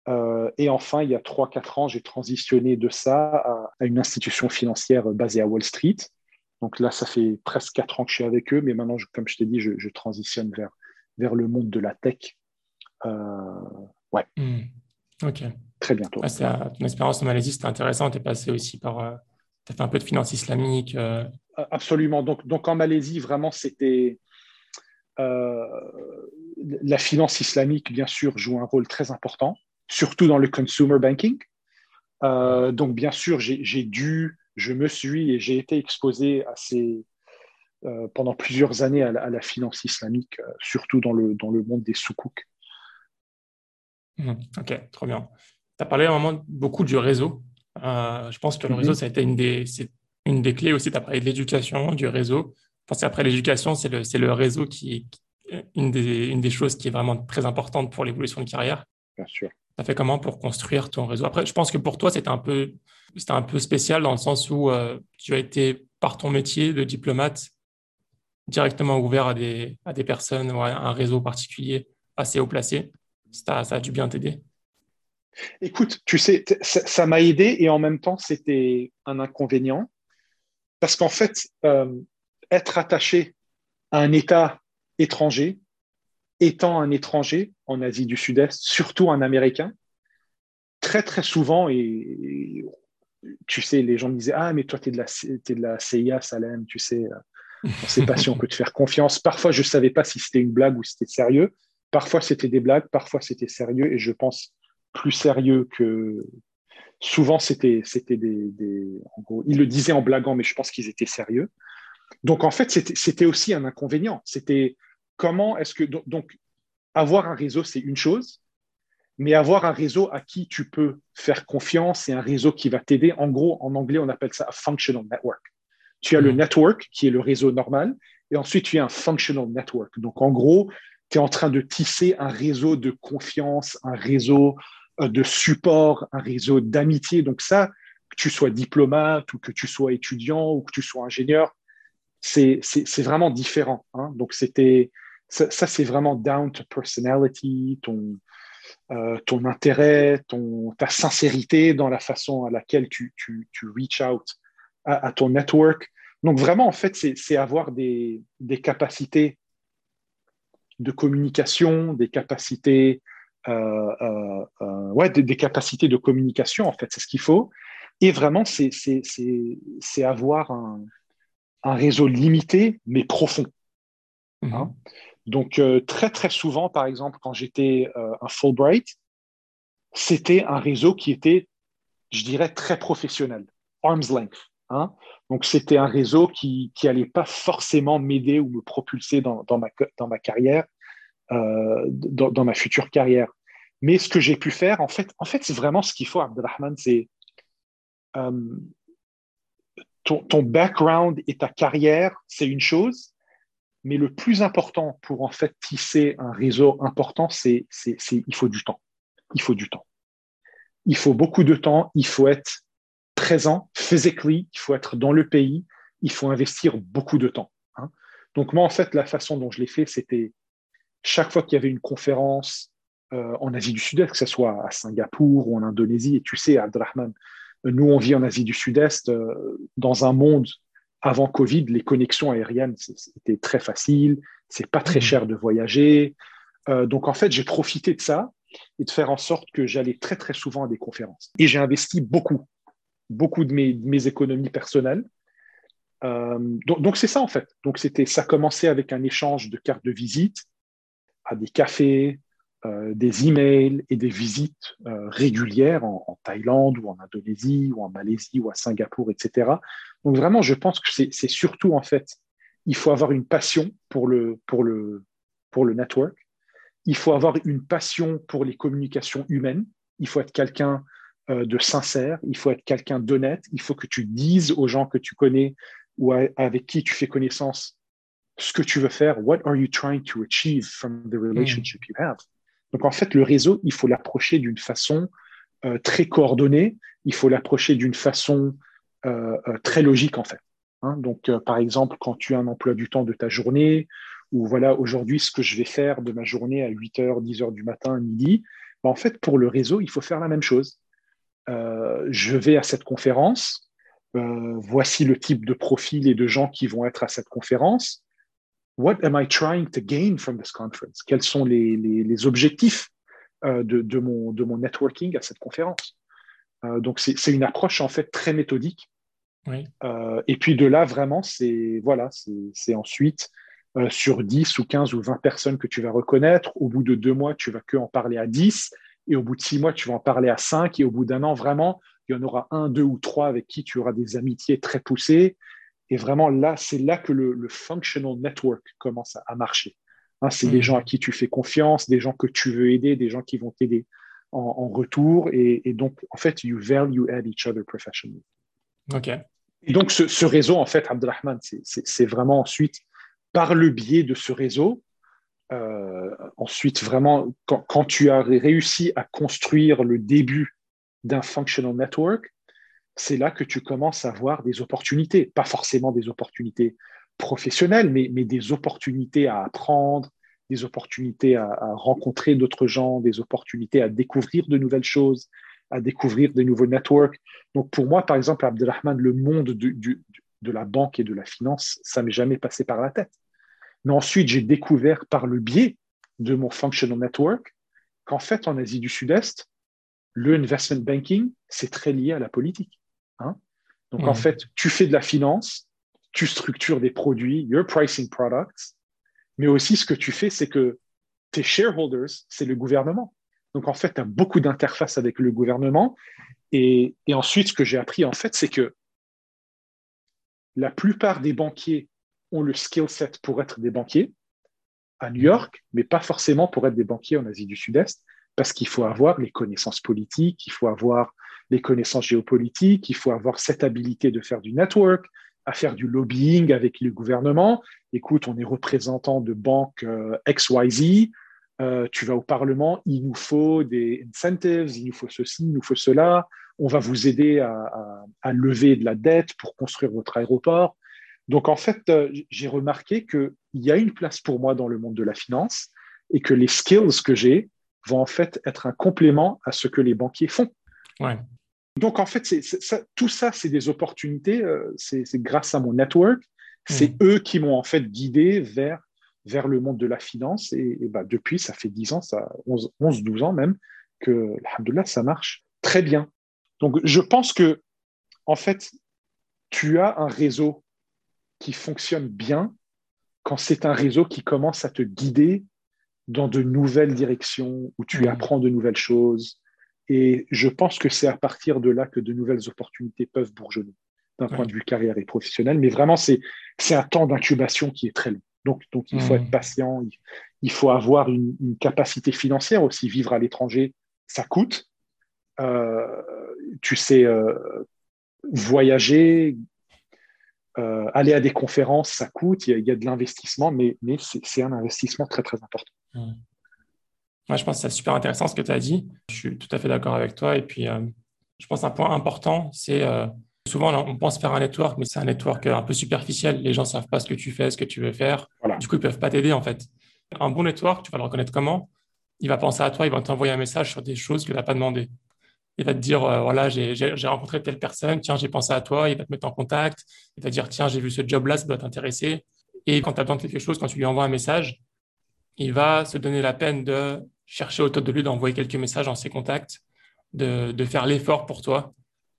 [SPEAKER 2] euh, et enfin, il y a 3-4 ans, j'ai transitionné de ça à, une institution financière basée à Wall Street. Donc là, ça fait presque 4 ans que je suis avec eux, mais maintenant, comme je t'ai dit, je, transitionne vers, vers le monde de la tech. Euh, ouais. Hmm.
[SPEAKER 1] Ok.
[SPEAKER 2] Très bientôt.
[SPEAKER 1] ton expérience en Malaisie, c'était intéressant. Tu es passé aussi par. Euh, tu as fait un peu de finance islamique.
[SPEAKER 2] Absolument. Donc, donc en Malaisie, vraiment, c'était. la finance islamique, bien sûr, joue un rôle très important surtout dans le consumer banking. Euh, donc, bien sûr, j'ai dû, je me suis et j'ai été exposé à ces, euh, pendant plusieurs années à la, finance islamique, euh, surtout dans le, dans le monde des soukouks.
[SPEAKER 1] Mmh, ok, trop bien. Tu as parlé vraiment beaucoup du réseau. je pense que le réseau, mmh. ça a été une des, une des clés aussi. Tu as parlé de l'éducation, du réseau. Je pense qu'après l'éducation, c'est le, le réseau qui est une des, une des choses qui est vraiment très importante pour l'évolution de carrière.
[SPEAKER 2] Bien sûr.
[SPEAKER 1] Ça fait comment pour construire ton réseau? Après, je pense que pour toi, c'était un peu, c'était un peu spécial dans le sens où euh, tu as été, par ton métier de diplomate, directement ouvert à des, à des personnes ou à un réseau particulier assez haut placé. Ça, a dû bien t'aider
[SPEAKER 2] Écoute, tu sais, ça m'a aidé et en même temps, c'était un inconvénient parce qu'en fait, euh, être attaché à un État étranger, étant un étranger en Asie du Sud-Est, surtout un Américain, très très souvent, et, tu sais, les gens me disaient Ah, mais toi, tu es, es, de la CIA, Salem, tu sais, euh, on ne sait pas si on peut te faire confiance. Parfois, je ne savais pas si c'était une blague ou si c'était sérieux. Parfois, c'était des blagues, parfois, c'était sérieux, et je pense plus sérieux que. Souvent, c'était des, des. En gros, ils le disaient en blaguant, mais je pense qu'ils étaient sérieux. Donc, en fait, c'était aussi un inconvénient. C'était comment est-ce que donc avoir un réseau c'est une chose, mais avoir un réseau à qui tu peux faire confiance et un réseau qui va t'aider. En gros, en anglais, on appelle ça un functional network. Tu as le mm. network qui est le réseau normal, et ensuite tu as un functional network. Donc en gros, tu es en train de tisser un réseau de confiance, un réseau euh, de support, un réseau d'amitié. Donc ça, que tu sois diplomate ou que tu sois étudiant ou que tu sois ingénieur, c'est vraiment différent. Hein. Donc c'était ça, c'est vraiment down to personality, ton, euh, ton intérêt, ton, ta sincérité dans la façon à laquelle tu, tu, tu reach out à, ton network. Donc vraiment, en fait, c'est avoir des, des, capacités de communication, des capacités, euh, euh, euh ouais, des, des, capacités de communication, en fait, c'est ce qu'il faut. Et vraiment, c'est avoir un, un, réseau limité, mais profond. Hein. Mm-hmm. Donc, très, très souvent, par exemple, quand j'étais un Fulbright, c'était un réseau qui était, je dirais, très professionnel, arm's length. Hein. Donc, c'était un réseau qui n'allait pas forcément m'aider ou me propulser dans, ma, dans ma carrière, euh, dans, ma future carrière. Mais ce que j'ai pu faire, en fait, en fait c'est vraiment ce qu'il faut, Abdelrahman, c'est euh, ton, ton, background et ta carrière, c'est une chose, mais le plus important pour en fait tisser un réseau important, c'est il faut du temps. Il faut du temps. Il faut beaucoup de temps. Il faut être présent, physically. Il faut être dans le pays. Il faut investir beaucoup de temps. Hein. Donc moi, en fait, la façon dont je l'ai fait, c'était chaque fois qu'il y avait une conférence euh, en Asie du Sud-Est, que ce soit à Singapour ou en Indonésie, et tu sais, Abdelrahman, nous, on vit en Asie du Sud-Est, euh, dans un monde avant Covid, les connexions aériennes, c'était très facile, c'est pas très mmh. cher de voyager. Euh, donc, en fait, j'ai profité de ça et de faire en sorte que j'allais très, très souvent à des conférences. Et j'ai investi beaucoup, beaucoup de mes, économies personnelles. Euh, donc, c'est ça, en fait. Donc, c'était, ça commençait avec un échange de cartes de visite à des cafés, euh, des emails et des visites euh, régulières en, Thaïlande ou en Indonésie ou en Malaisie ou à Singapour, etc. Donc vraiment, je pense que c'est surtout en fait, il faut avoir une passion pour le, pour le, pour le network. Il faut avoir une passion pour les communications humaines. Il faut être quelqu'un euh, de sincère. Il faut être quelqu'un d'honnête. Il faut que tu dises aux gens que tu connais ou avec qui tu fais connaissance ce que tu veux faire. What are you trying to achieve from the relationship you have? Donc en fait, le réseau, il faut l'approcher d'une façon euh, très coordonnée, il faut l'approcher d'une façon euh, très logique en fait. Hein. donc par exemple, quand tu as un emploi du temps de ta journée, ou voilà, aujourd'hui, ce que je vais faire de ma journée à 8h, 10h du matin, midi, ben, en fait, pour le réseau, il faut faire la même chose. Je vais à cette conférence, voici le type de profil et de gens qui vont être à cette conférence what am I trying to gain from this conference? Quels sont les, les, objectifs euh, de, de, mon, de mon networking à cette conférence? Euh, Donc, c'est une approche en fait très méthodique. Oui. Euh, et puis de là, vraiment, c'est voilà, c'est ensuite sur 10 ou 15 ou 20 personnes que tu vas reconnaître. Au bout de deux mois, tu vas que en parler à 10. Et au bout de six mois, tu vas en parler à 5. Et au bout d'un an, vraiment, il y en aura un, deux ou trois avec qui tu auras des amitiés très poussées. Et vraiment, là, c'est là que le, functional network commence à, marcher. Hein, c'est des hmm. gens à qui tu fais confiance, des gens que tu veux aider, des gens qui vont t'aider en, retour. Et, donc, en fait, you value add each other professionally.
[SPEAKER 1] OK.
[SPEAKER 2] Et donc, ce, réseau, en fait, Abdelrahman, c'est vraiment ensuite, par le biais de ce réseau, euh, ensuite, vraiment, quand, tu as réussi à construire le début d'un functional network, c'est là que tu commences à voir des opportunités, pas forcément des opportunités professionnelles, mais, des opportunités à apprendre, des opportunités à, rencontrer d'autres gens, des opportunités à découvrir de nouvelles choses, à découvrir de nouveaux networks. Donc pour moi, par exemple, Abdelrahman, le monde de la banque et de la finance, ça m'est jamais passé par la tête. Mais ensuite, j'ai découvert par le biais de mon functional network qu'en fait, en Asie du Sud-Est, le investment banking, c'est très lié à la politique. Hein. Donc, en fait, tu fais de la finance, tu structures des produits, your pricing products, mais aussi ce que tu fais, c'est que tes shareholders, c'est le gouvernement. Donc, en fait, tu as beaucoup d'interfaces avec le gouvernement. Et, et ensuite, ce que j'ai appris, en fait, c'est que la plupart des banquiers le skill set pour être des banquiers à New York, mais pas forcément pour être des banquiers en Asie du Sud-Est, parce qu'il faut avoir les connaissances politiques, il faut avoir les connaissances géopolitiques, il faut avoir cette habilité de faire du network, à faire du lobbying avec le gouvernement. Écoute, on est représentant de banque euh, XYZ, euh, tu vas au Parlement, il nous faut des incentives, il nous faut ceci, il nous faut cela, on va vous aider à, lever de la dette pour construire votre aéroport. Donc en fait, euh, j'ai remarqué qu'il y a une place pour moi dans le monde de la finance et que les skills que j'ai vont en fait être un complément à ce que les banquiers font.
[SPEAKER 1] Ouais.
[SPEAKER 2] Donc, en fait, tout ça, c'est des opportunités. Euh, c'est grâce à mon network. C'est hmm. eux qui m'ont en fait guidé vers, vers le monde de la finance. Et, bah, depuis, ça fait 10 ans, ça, 11, 11, 12 ans même, que, alhamdoulilah, ça marche très bien. Donc, je pense que, en fait, tu as un réseau qui fonctionne bien quand c'est un réseau qui commence à te guider dans de nouvelles directions, où tu hmm. apprends de nouvelles choses, Et je pense que c'est à partir de là que de nouvelles opportunités peuvent bourgeonner d'un point de vue carrière et professionnel. Mais vraiment, c'est un temps d'incubation qui est très long. Donc, donc il faut mmh. être patient, il, faut avoir une, capacité financière aussi. Vivre à l'étranger, ça coûte. Euh, tu sais, euh, voyager, euh, aller à des conférences, ça coûte, il y a, de l'investissement, mais, mais c'est un investissement très, très important.
[SPEAKER 1] Mmh. Moi, je pense que c'est super intéressant ce que tu as dit. Je suis tout à fait d'accord avec toi. Et puis, je pense un point important, c'est Souvent, on pense faire un network, mais c'est un network un peu superficiel. Les gens ne savent pas ce que tu fais, ce que tu veux faire. Du coup, ils ne peuvent pas t'aider, en fait. Un bon network, tu vas le reconnaître comment? Il va penser à toi, il va t'envoyer un message sur des choses que tu n'as pas demandé. Il va te dire, euh, voilà, j'ai rencontré telle personne, tiens, j'ai pensé à toi, il va te mettre en contact, il va te dire, tiens, j'ai vu ce job-là, ça doit t'intéresser. Et quand tu as quelque chose, quand tu lui envoies un message, il va se donner la peine de chercher autour de lui, d'envoyer quelques messages dans ses contacts, de, de faire l'effort pour toi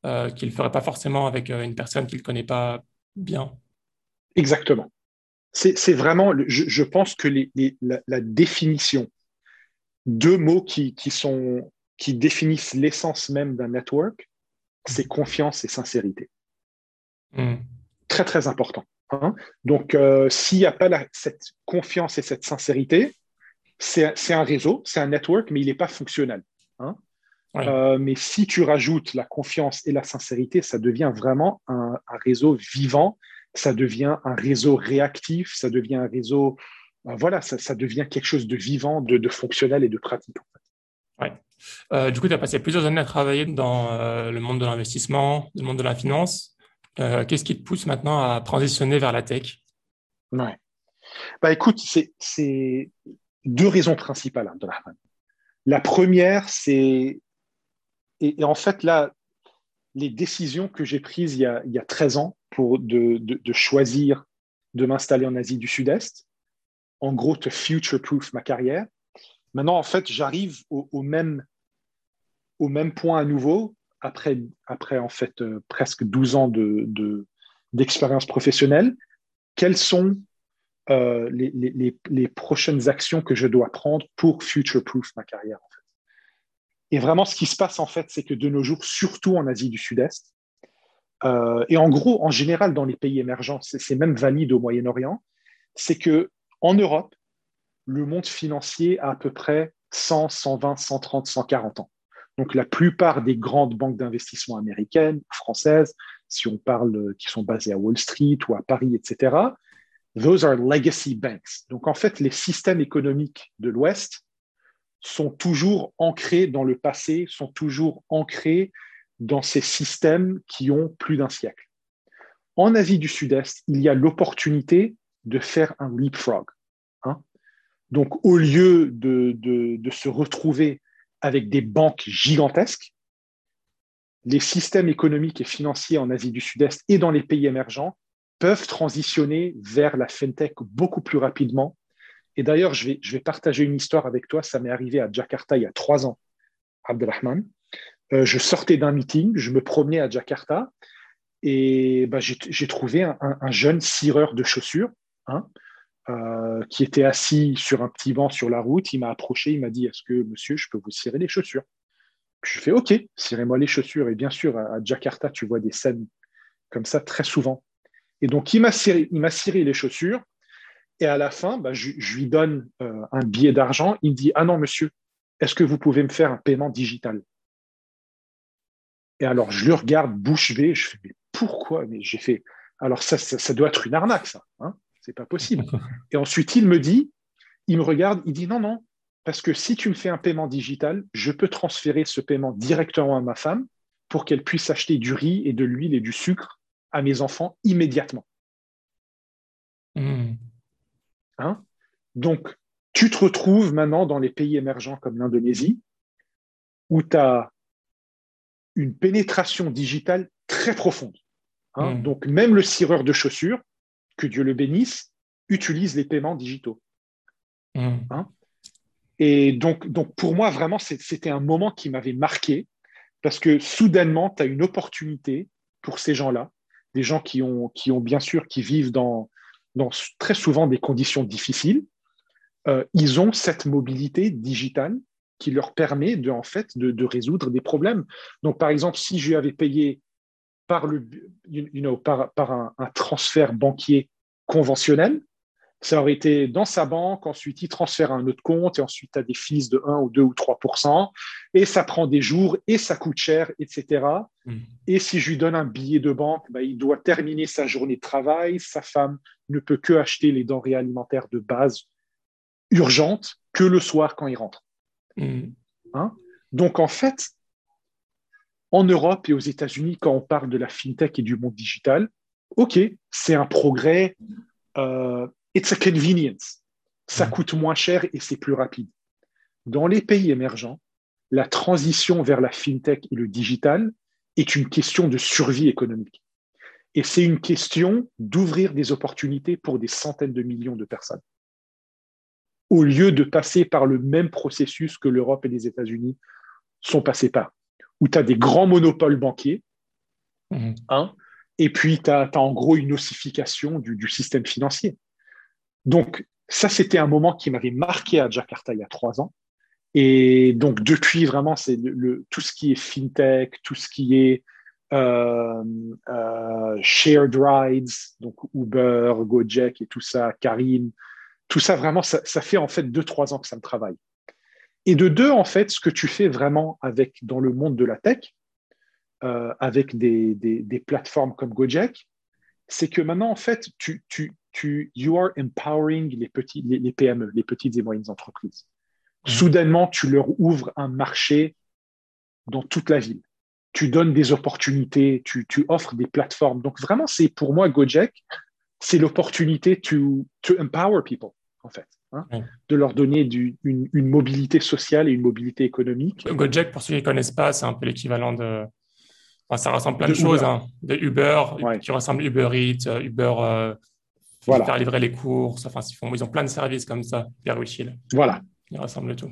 [SPEAKER 1] euh, qu'il ne ferait pas forcément avec euh, une personne qu'il ne connaît pas bien.
[SPEAKER 2] Exactement. C'est vraiment, je, pense que la, définition, deux mots qui, sont, qui définissent l'essence même d'un network, c'est confiance et sincérité. Mm. Très, très important. Hein. Donc, euh, s'il n'y a pas cette confiance et cette sincérité, c'est un réseau, c'est un network, mais il n'est pas fonctionnel. Hein. Euh, mais si tu rajoutes la confiance et la sincérité, ça devient vraiment un, réseau vivant, ça devient un réseau réactif, ça devient un réseau, euh, voilà, ça, devient quelque chose de vivant, de, fonctionnel et de pratique.
[SPEAKER 1] Ouais. Euh, du coup, tu as passé plusieurs années à travailler dans le monde de l'investissement, le monde de la finance. Qu'est-ce qui te pousse maintenant à transitionner vers la tech?
[SPEAKER 2] Ouais. Bah, écoute, c'est deux raisons principales, hein, La première, c'est et, en fait, là, les décisions que j'ai prises il y, a, il y a 13 ans pour de, choisir de m'installer en Asie du Sud-Est, en gros, te future-proof ma carrière. Maintenant, en fait, j'arrive au, même, point à nouveau, après, euh, presque 12 ans d'expérience de, professionnelle. Quelles sont euh, les, prochaines actions que je dois prendre pour future-proof ma carrière et vraiment, ce qui se passe, en fait, c'est que de nos jours, surtout en Asie du Sud-Est, euh, et en gros, en général, dans les pays émergents, c'est même valide au Moyen-Orient, c'est que en Europe, le monde financier a à peu près 100, 120, 130, 140 ans. Donc, la plupart des grandes banques d'investissement américaines, françaises, si on parle qui sont basées à Wall Street ou à Paris, etc., those are legacy banks. Donc, en fait, les systèmes économiques de l'Ouest sont toujours ancrés dans le passé, sont toujours ancrés dans ces systèmes qui ont plus d'un siècle. En Asie du Sud-Est, il y a l'opportunité de faire un leapfrog. Donc, au lieu de, se retrouver avec des banques gigantesques, les systèmes économiques et financiers en Asie du Sud-Est et dans les pays émergents peuvent transitionner vers la fintech beaucoup plus rapidement et d'ailleurs, je vais, je vais partager une histoire avec toi. Ça m'est arrivé à Jakarta il y a trois ans, Abdelrahman. Euh, je sortais d'un meeting, je me promenais à Jakarta et bah, j'ai trouvé un, jeune cireur de chaussures hein, euh, qui était assis sur un petit banc sur la route. Il m'a approché, il m'a dit Est-ce que monsieur, je peux vous cirer les chaussures? Je fais Ok, cirez-moi les chaussures. Et bien sûr, à, Jakarta, tu vois des scènes comme ça très souvent. Et donc, il m'a ciré les chaussures. Et à la fin, bah, je, lui donne euh, un billet d'argent. Il me dit Ah non, monsieur, est-ce que vous pouvez me faire un paiement digital? Et alors, je le regarde bouche bée. Je fais Mais pourquoi? Mais j'ai fait Alors, ça, ça, doit être une arnaque, ça. Hein C'est pas possible. Et ensuite, il me dit Il me regarde. Il dit Non, non, parce que si tu me fais un paiement digital, je peux transférer ce paiement directement à ma femme pour qu'elle puisse acheter du riz et de l'huile et du sucre à mes enfants immédiatement. Mmh. Hein? Donc, tu te retrouves maintenant dans les pays émergents comme l'Indonésie, où tu as une pénétration digitale très profonde. Hein? Hmm. Donc, même le cireur de chaussures, que Dieu le bénisse, utilise les paiements digitaux. Hmm. Hein? Et donc, donc, pour moi, vraiment, c'était un moment qui m'avait marqué, parce que soudainement, tu as une opportunité pour ces gens-là, des gens qui ont, qui ont bien sûr, qui vivent dans, dans très souvent des conditions difficiles, euh, ils ont cette mobilité digitale qui leur permet de, en fait, de, résoudre des problèmes. Donc, par exemple, si je lui avais payé par, le, par, par un, transfert banquier conventionnel, ça aurait été dans sa banque, ensuite il transfère à un autre compte, et ensuite as des fees de 1 ou 2 ou 3% et ça prend des jours, et ça coûte cher, etc. Mm. Et si je lui donne un billet de banque, bah, il doit terminer sa journée de travail, sa femme ne peut que acheter les denrées alimentaires de base urgentes que le soir quand il rentre. Mm. Hein? Donc, en fait, en Europe et aux États-Unis, quand on parle de la fintech et du monde digital, OK, c'est un progrès. Euh, it's a convenience. Ça mm. coûte moins cher et c'est plus rapide. Dans les pays émergents, la transition vers la fintech et le digital est une question de survie économique. Et c'est une question d'ouvrir des opportunités pour des centaines de millions de personnes au lieu de passer par le même processus que l'Europe et les États-Unis sont passés par, où tu as des grands monopoles banquiers, mhm. hein, et puis tu as, en gros une ossification du, système financier. Donc, ça, c'était un moment qui m'avait marqué à Jakarta il y a trois ans. Et donc, depuis, vraiment, c'est le, tout ce qui est fintech, tout ce qui est euh, euh, shared rides, donc Uber, Gojek et tout ça, Karim, tout ça, vraiment, ça, fait en fait deux, trois ans que ça me travaille. Et de deux, en fait, ce que tu fais vraiment avec dans le monde de la tech, euh, avec des, des, plateformes comme Gojek, c'est que maintenant, en fait, tu, tu, tu you are empowering les, petits, les, PME, les petites et moyennes entreprises. Mmh. Soudainement, tu leur ouvres un marché dans toute la ville. Tu donnes des opportunités, tu, tu offres des plateformes. Donc, vraiment, c'est pour moi, Gojek, c'est l'opportunité to, to empower people en fait, hein, de leur donner une, mobilité sociale et une mobilité économique.
[SPEAKER 1] Gojek, pour ceux qui ne connaissent pas, c'est un peu l'équivalent de. ça ressemble plein de, choses, hein, de Uber, qui ressemble Uber Eats, euh, Uber. Euh, voilà. faire livrer les courses. Enfin, ils, font, ils ont plein de services comme ça, Pierre utile.
[SPEAKER 2] Voilà.
[SPEAKER 1] Ils ressemblent tout.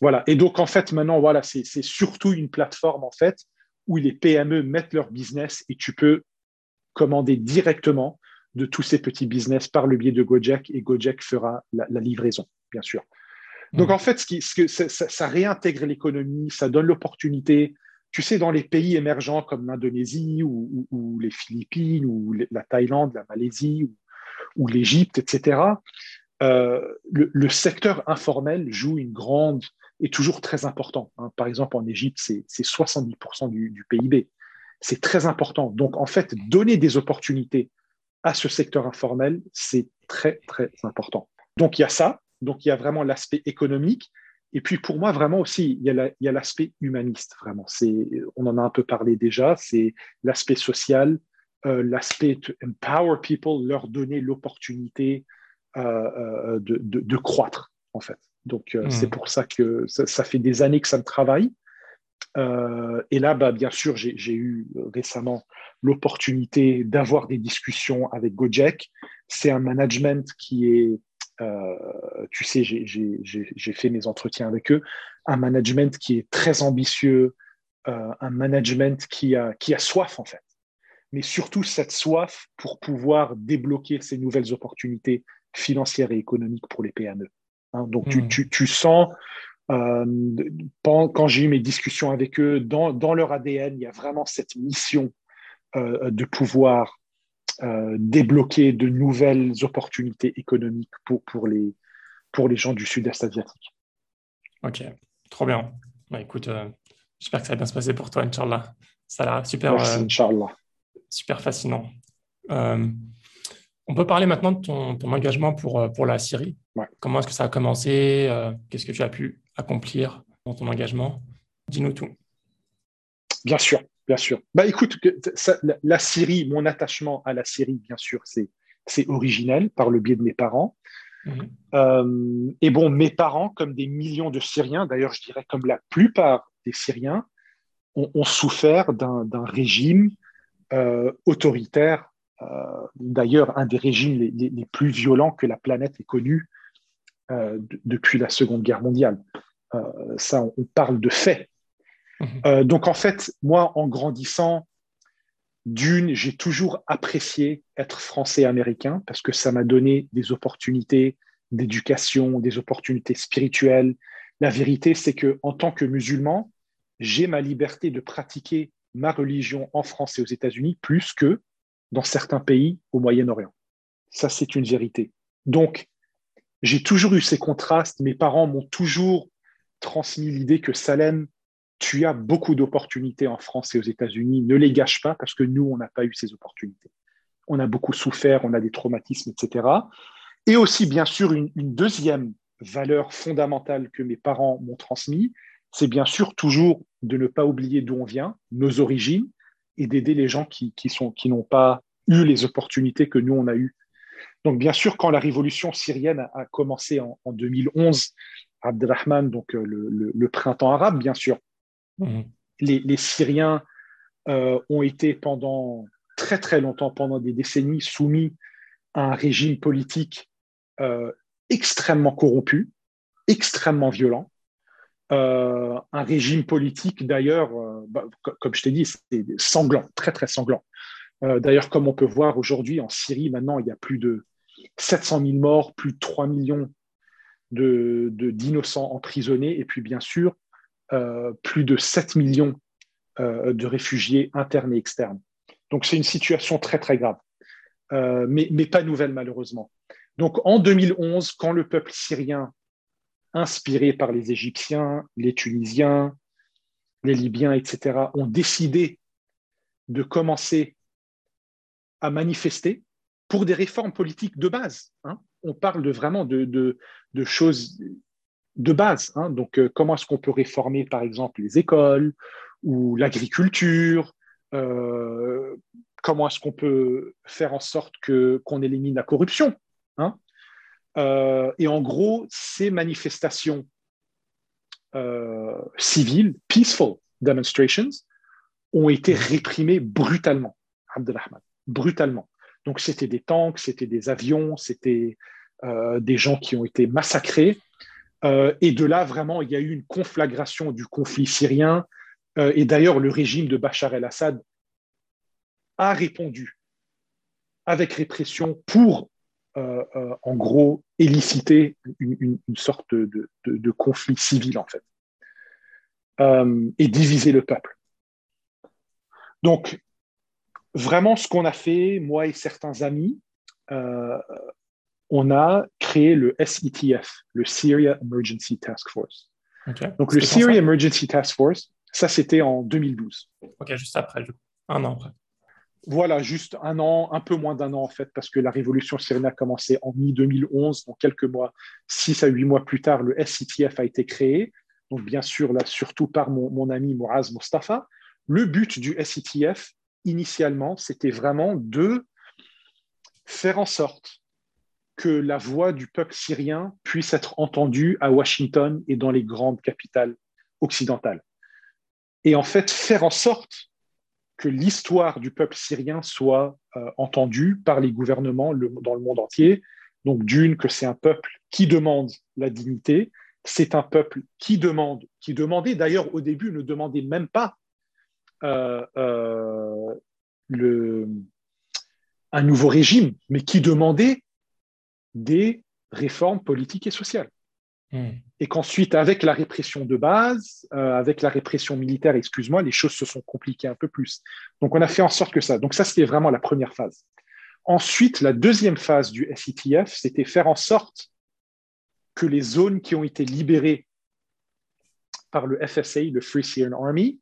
[SPEAKER 2] Voilà. Et donc, en fait, maintenant, voilà, c'est surtout une plateforme, en fait, où les PME mettent leur business et tu peux commander directement de tous ces petits business par le biais de Gojek et Gojek fera la, livraison, bien sûr. Donc, mm. en fait, ce qui, ce que, ça, réintègre l'économie, ça donne l'opportunité. Tu sais, dans les pays émergents comme l'Indonésie ou, les Philippines ou la Thaïlande, la Malaisie ou, l'Égypte, etc., euh, le, secteur informel joue une grande et toujours très important. Hein. Par exemple, en Égypte, c'est 70% du, du PIB. C'est très important. Donc, en fait, donner des opportunités à ce secteur informel, c'est très, très important. Donc, il y a ça. Donc, il y a vraiment l'aspect économique. Et puis, pour moi, vraiment aussi, il y a l'aspect humaniste, vraiment. On en a un peu parlé déjà. C'est l'aspect social, euh, l'aspect to empower people, leur donner l'opportunité euh, euh, de, croître, en fait. Donc, mmh. c'est pour ça que ça, fait des années que ça me travaille. Et là, bah, bien sûr, j'ai eu récemment l'opportunité d'avoir des discussions avec Gojek. C'est un management qui est, euh, tu sais, j'ai fait mes entretiens avec eux, un management qui est très ambitieux, euh, un management qui a, qui a soif en fait, mais surtout cette soif pour pouvoir débloquer ces nouvelles opportunités financières et économiques pour les PME. Hein. donc tu, tu, tu, sens, euh, quand j'ai eu mes discussions avec eux, dans, dans leur ADN, il y a vraiment cette mission euh, de pouvoir euh, débloquer de nouvelles opportunités économiques pour, pour, les, pour les gens du sud-est asiatique.
[SPEAKER 1] Ok, trop bien. Bah, écoute, euh, j'espère que ça va bien se passer pour toi, Inch'Allah. Ça a l'air super,
[SPEAKER 2] Merci,
[SPEAKER 1] super fascinant. on peut parler maintenant de ton, ton engagement pour, pour la Syrie. Comment est-ce que ça a commencé Qu'est-ce que tu as pu accomplir dans ton engagement Dis-nous tout.
[SPEAKER 2] Bien sûr. Bien sûr. Bah écoute, la, Syrie, mon attachement à la Syrie, bien sûr, c'est originel par le biais de mes parents. Mhm. Euh, et bon, mes parents, comme des millions de Syriens, d'ailleurs, je dirais comme la plupart des Syriens, ont, souffert d'un régime euh, autoritaire. Euh, d'ailleurs, un des régimes les, plus violents que la planète ait connu depuis la Seconde Guerre mondiale. ça, on parle de faits. Mhm. Euh, donc en fait, moi, en grandissant, d'une, j'ai toujours apprécié être français-américain parce que ça m'a donné des opportunités d'éducation, des opportunités spirituelles. La vérité, c'est que en tant que musulman, j'ai ma liberté de pratiquer ma religion en France et aux États-Unis plus que dans certains pays au Moyen-Orient. Ça, c'est une vérité. Donc, j'ai toujours eu ces contrastes. Mes parents m'ont toujours transmis l'idée que Salem, tu as beaucoup d'opportunités en France et aux États-Unis. Ne les gâche pas parce que nous, on n'a pas eu ces opportunités. On a beaucoup souffert, on a des traumatismes, etc. Et aussi, bien sûr, une, deuxième valeur fondamentale que mes parents m'ont transmise, c'est bien sûr toujours de ne pas oublier d'où on vient, nos origines, et d'aider les gens qui, qui qui n'ont pas eu les opportunités que nous, on a eues. Donc, bien sûr, quand la révolution syrienne a, commencé en, 2011, Abdelrahman, donc euh, le, printemps arabe, bien sûr, mmh. les, Syriens euh, ont été pendant très très longtemps, pendant des décennies, soumis à un régime politique euh, extrêmement corrompu, extrêmement violent. un régime politique, d'ailleurs, bah, comme je t'ai dit, c'est sanglant, très très sanglant. Euh, d'ailleurs, comme on peut voir aujourd'hui en Syrie, maintenant, il y a plus de 700 000 morts, plus de 3 millions d'innocents emprisonnés, et puis bien sûr, euh, plus de 7 millions euh, de réfugiés internes et externes. Donc c'est une situation très très grave, mais, mais, pas nouvelle malheureusement. Donc en 2011, quand le peuple syrien, inspiré par les Égyptiens, les Tunisiens, les Libyens, etc., ont décidé de commencer à manifester pour des réformes politiques de base. Hein. On parle de, vraiment de, choses de base. Hein. Donc, euh, comment est-ce qu'on peut réformer, par exemple, les écoles ou l'agriculture euh, Comment est-ce qu'on peut faire en sorte que, qu'on élimine la corruption hein. euh, Et en gros, ces manifestations civiles, peaceful demonstrations, ont été réprimées brutalement. Abdelrahman brutalement. Donc c'était des tanks, c'était des avions, c'était euh, des gens qui ont été massacrés. Euh, et de là, vraiment, il y a eu une conflagration du conflit syrien. Euh, et d'ailleurs, le régime de Bachar el-Assad a répondu avec répression pour, en gros, éliciter une, sorte de, de, conflit civil, en fait, et diviser le peuple. Donc, vraiment, ce qu'on a fait, moi et certains amis, euh, on a créé le SETF, le Syria Emergency Task Force. Donc, le Syria Emergency Task Force, ça, c'était en 2012.
[SPEAKER 1] Ok, juste après, un an après.
[SPEAKER 2] Voilà, juste un an, un peu moins d'un an en fait, parce que la révolution syrienne a commencé en mi-2011, donc quelques mois, six à huit mois plus tard, le SCTF a été créé. Donc, bien sûr, là, surtout par mon, mon ami Mouraz Mustafa. Le but du SCTF, initialement, c'était vraiment de faire en sorte que la voix du peuple syrien puisse être entendue à Washington et dans les grandes capitales occidentales. Et en fait, faire en sorte que l'histoire du peuple syrien soit euh, entendue par les gouvernements dans le monde entier. Donc, d'une, que c'est un peuple qui demande la dignité, c'est un peuple qui demande, qui demandait, d'ailleurs au début ne demandait même pas euh, euh, le, un nouveau régime, mais qui demandait des réformes politiques et sociales. Hmm. Et qu'ensuite, avec la répression de base, euh, avec la répression militaire, excuse-moi, les choses se sont compliquées un peu plus. Donc, on a fait en sorte que ça. Donc, ça, c'était vraiment la première phase. Ensuite, la deuxième phase du SETF, c'était faire en sorte que les zones qui ont été libérées par le FSA, le Free Syrian Army,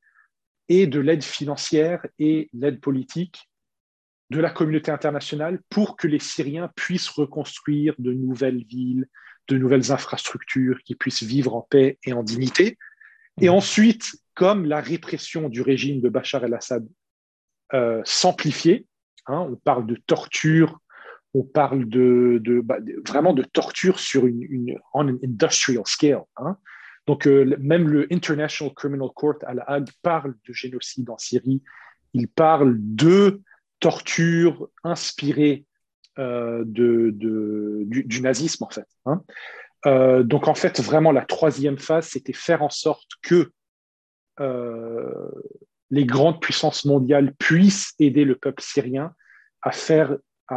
[SPEAKER 2] et de l'aide financière et l'aide politique de la communauté internationale pour que les Syriens puissent reconstruire de nouvelles villes, de nouvelles infrastructures, qui puissent vivre en paix et en dignité. Et mmh. ensuite, comme la répression du régime de Bachar el-Assad euh, s'amplifiait, hein, on parle de torture, on parle de, bah, vraiment de torture sur une, une on an industrial scale. Hein, donc, euh, même le International Criminal Court à La Hague parle de génocide en Syrie. Il parle de torture inspirée euh, du, nazisme, en fait. Hein. Euh, donc, en fait, vraiment, la troisième phase, c'était faire en sorte que les grandes puissances mondiales puissent aider le peuple syrien à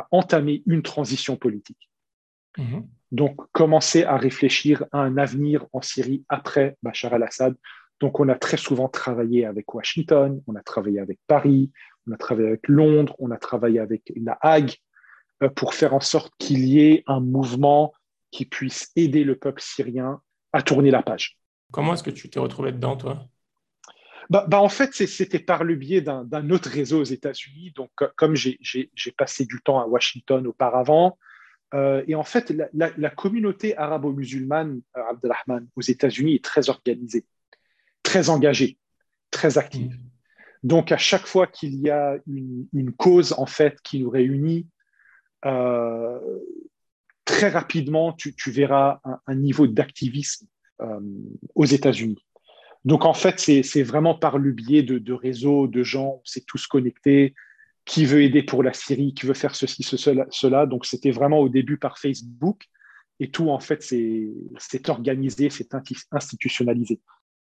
[SPEAKER 2] entamer une transition politique. Mhm. Donc, commencer à réfléchir à un avenir en Syrie après Bachar al-Assad. Donc, on a très souvent travaillé avec Washington, on a travaillé avec Paris, on a travaillé avec Londres, on a travaillé avec la Hague euh, pour faire en sorte qu'il y ait un mouvement qui puisse aider le peuple syrien à tourner la page.
[SPEAKER 1] Comment est-ce que tu t'es retrouvé dedans, toi?
[SPEAKER 2] Bah, bah, en fait, c'était par le biais d'un autre réseau aux États-Unis. Donc, comme j'ai passé du temps à Washington auparavant, euh, et en fait, la, communauté arabo-musulmane, euh, Abdelrahman, aux États-Unis est très organisée, très engagée, très active. Mm. Donc, à chaque fois qu'il y a une, cause en fait qui nous réunit, euh, très rapidement, tu, verras un, niveau d'activisme aux États-Unis. Donc, en fait, c'est vraiment par le biais de, réseaux, de gens, on s'est tous connectés, qui veut aider pour la Syrie, qui veut faire ceci, cela. Donc, c'était vraiment au début par Facebook. Et tout, en fait, c'est organisé, c'est institutionnalisé.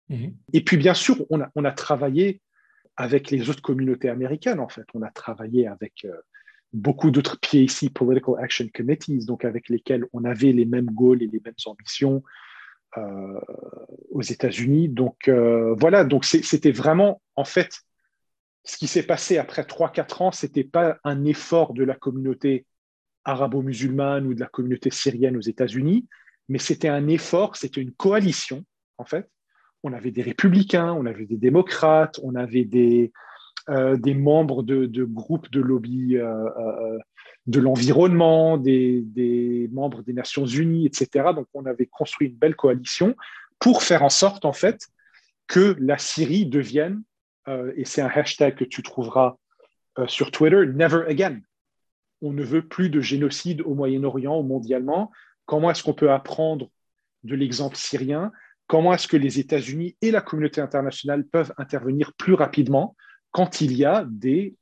[SPEAKER 2] Mhm. Et puis, bien sûr, on a, on a, travaillé avec les autres communautés américaines, en fait. On a travaillé avec euh, beaucoup d'autres PAC, Political Action Committees, donc avec lesquels on avait les mêmes goals et les mêmes ambitions. Euh, aux États-Unis. Donc euh, voilà, donc c'était vraiment en fait ce qui s'est passé après 3-4 ans, c'était pas un effort de la communauté arabo-musulmane ou de la communauté syrienne aux États-Unis, mais c'était un effort, c'était une coalition en fait. On avait des républicains, on avait des démocrates, on avait des, euh, des membres de, groupes de lobby de l'environnement, des, membres des Nations Unies, etc. Donc, on avait construit une belle coalition pour faire en sorte, en fait, que la Syrie devienne, euh, et c'est un hashtag que tu trouveras euh, sur Twitter, Never Again. On ne veut plus de génocide au Moyen-Orient ou mondialement. Comment est-ce qu'on peut apprendre de l'exemple syrien? Comment est-ce que les États-Unis et la communauté internationale peuvent intervenir plus rapidement quand il y a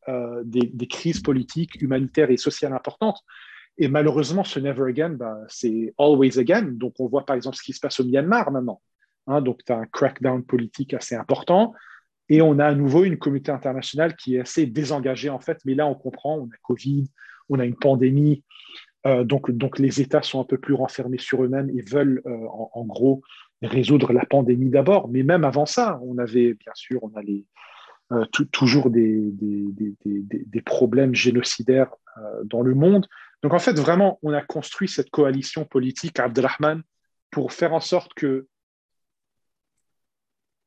[SPEAKER 2] euh, des, des, crises politiques, humanitaires et sociales importantes? Et malheureusement, ce never again, bah, c'est always again. Donc, on voit par exemple ce qui se passe au Myanmar maintenant. Hein. donc, tu as un crackdown politique assez important. Et on a à nouveau une communauté internationale qui est assez désengagée, en fait. Mais là, on comprend, on a Covid, on a une pandémie. Euh, donc, donc, les États sont un peu plus renfermés sur eux-mêmes et veulent, euh, en, gros, résoudre la pandémie d'abord. Mais même avant ça, on avait, bien sûr, on a les, euh, toujours des, des, problèmes génocidaires dans le monde. Donc en fait, vraiment, on a construit cette coalition politique, Abdelrahman, pour faire en sorte que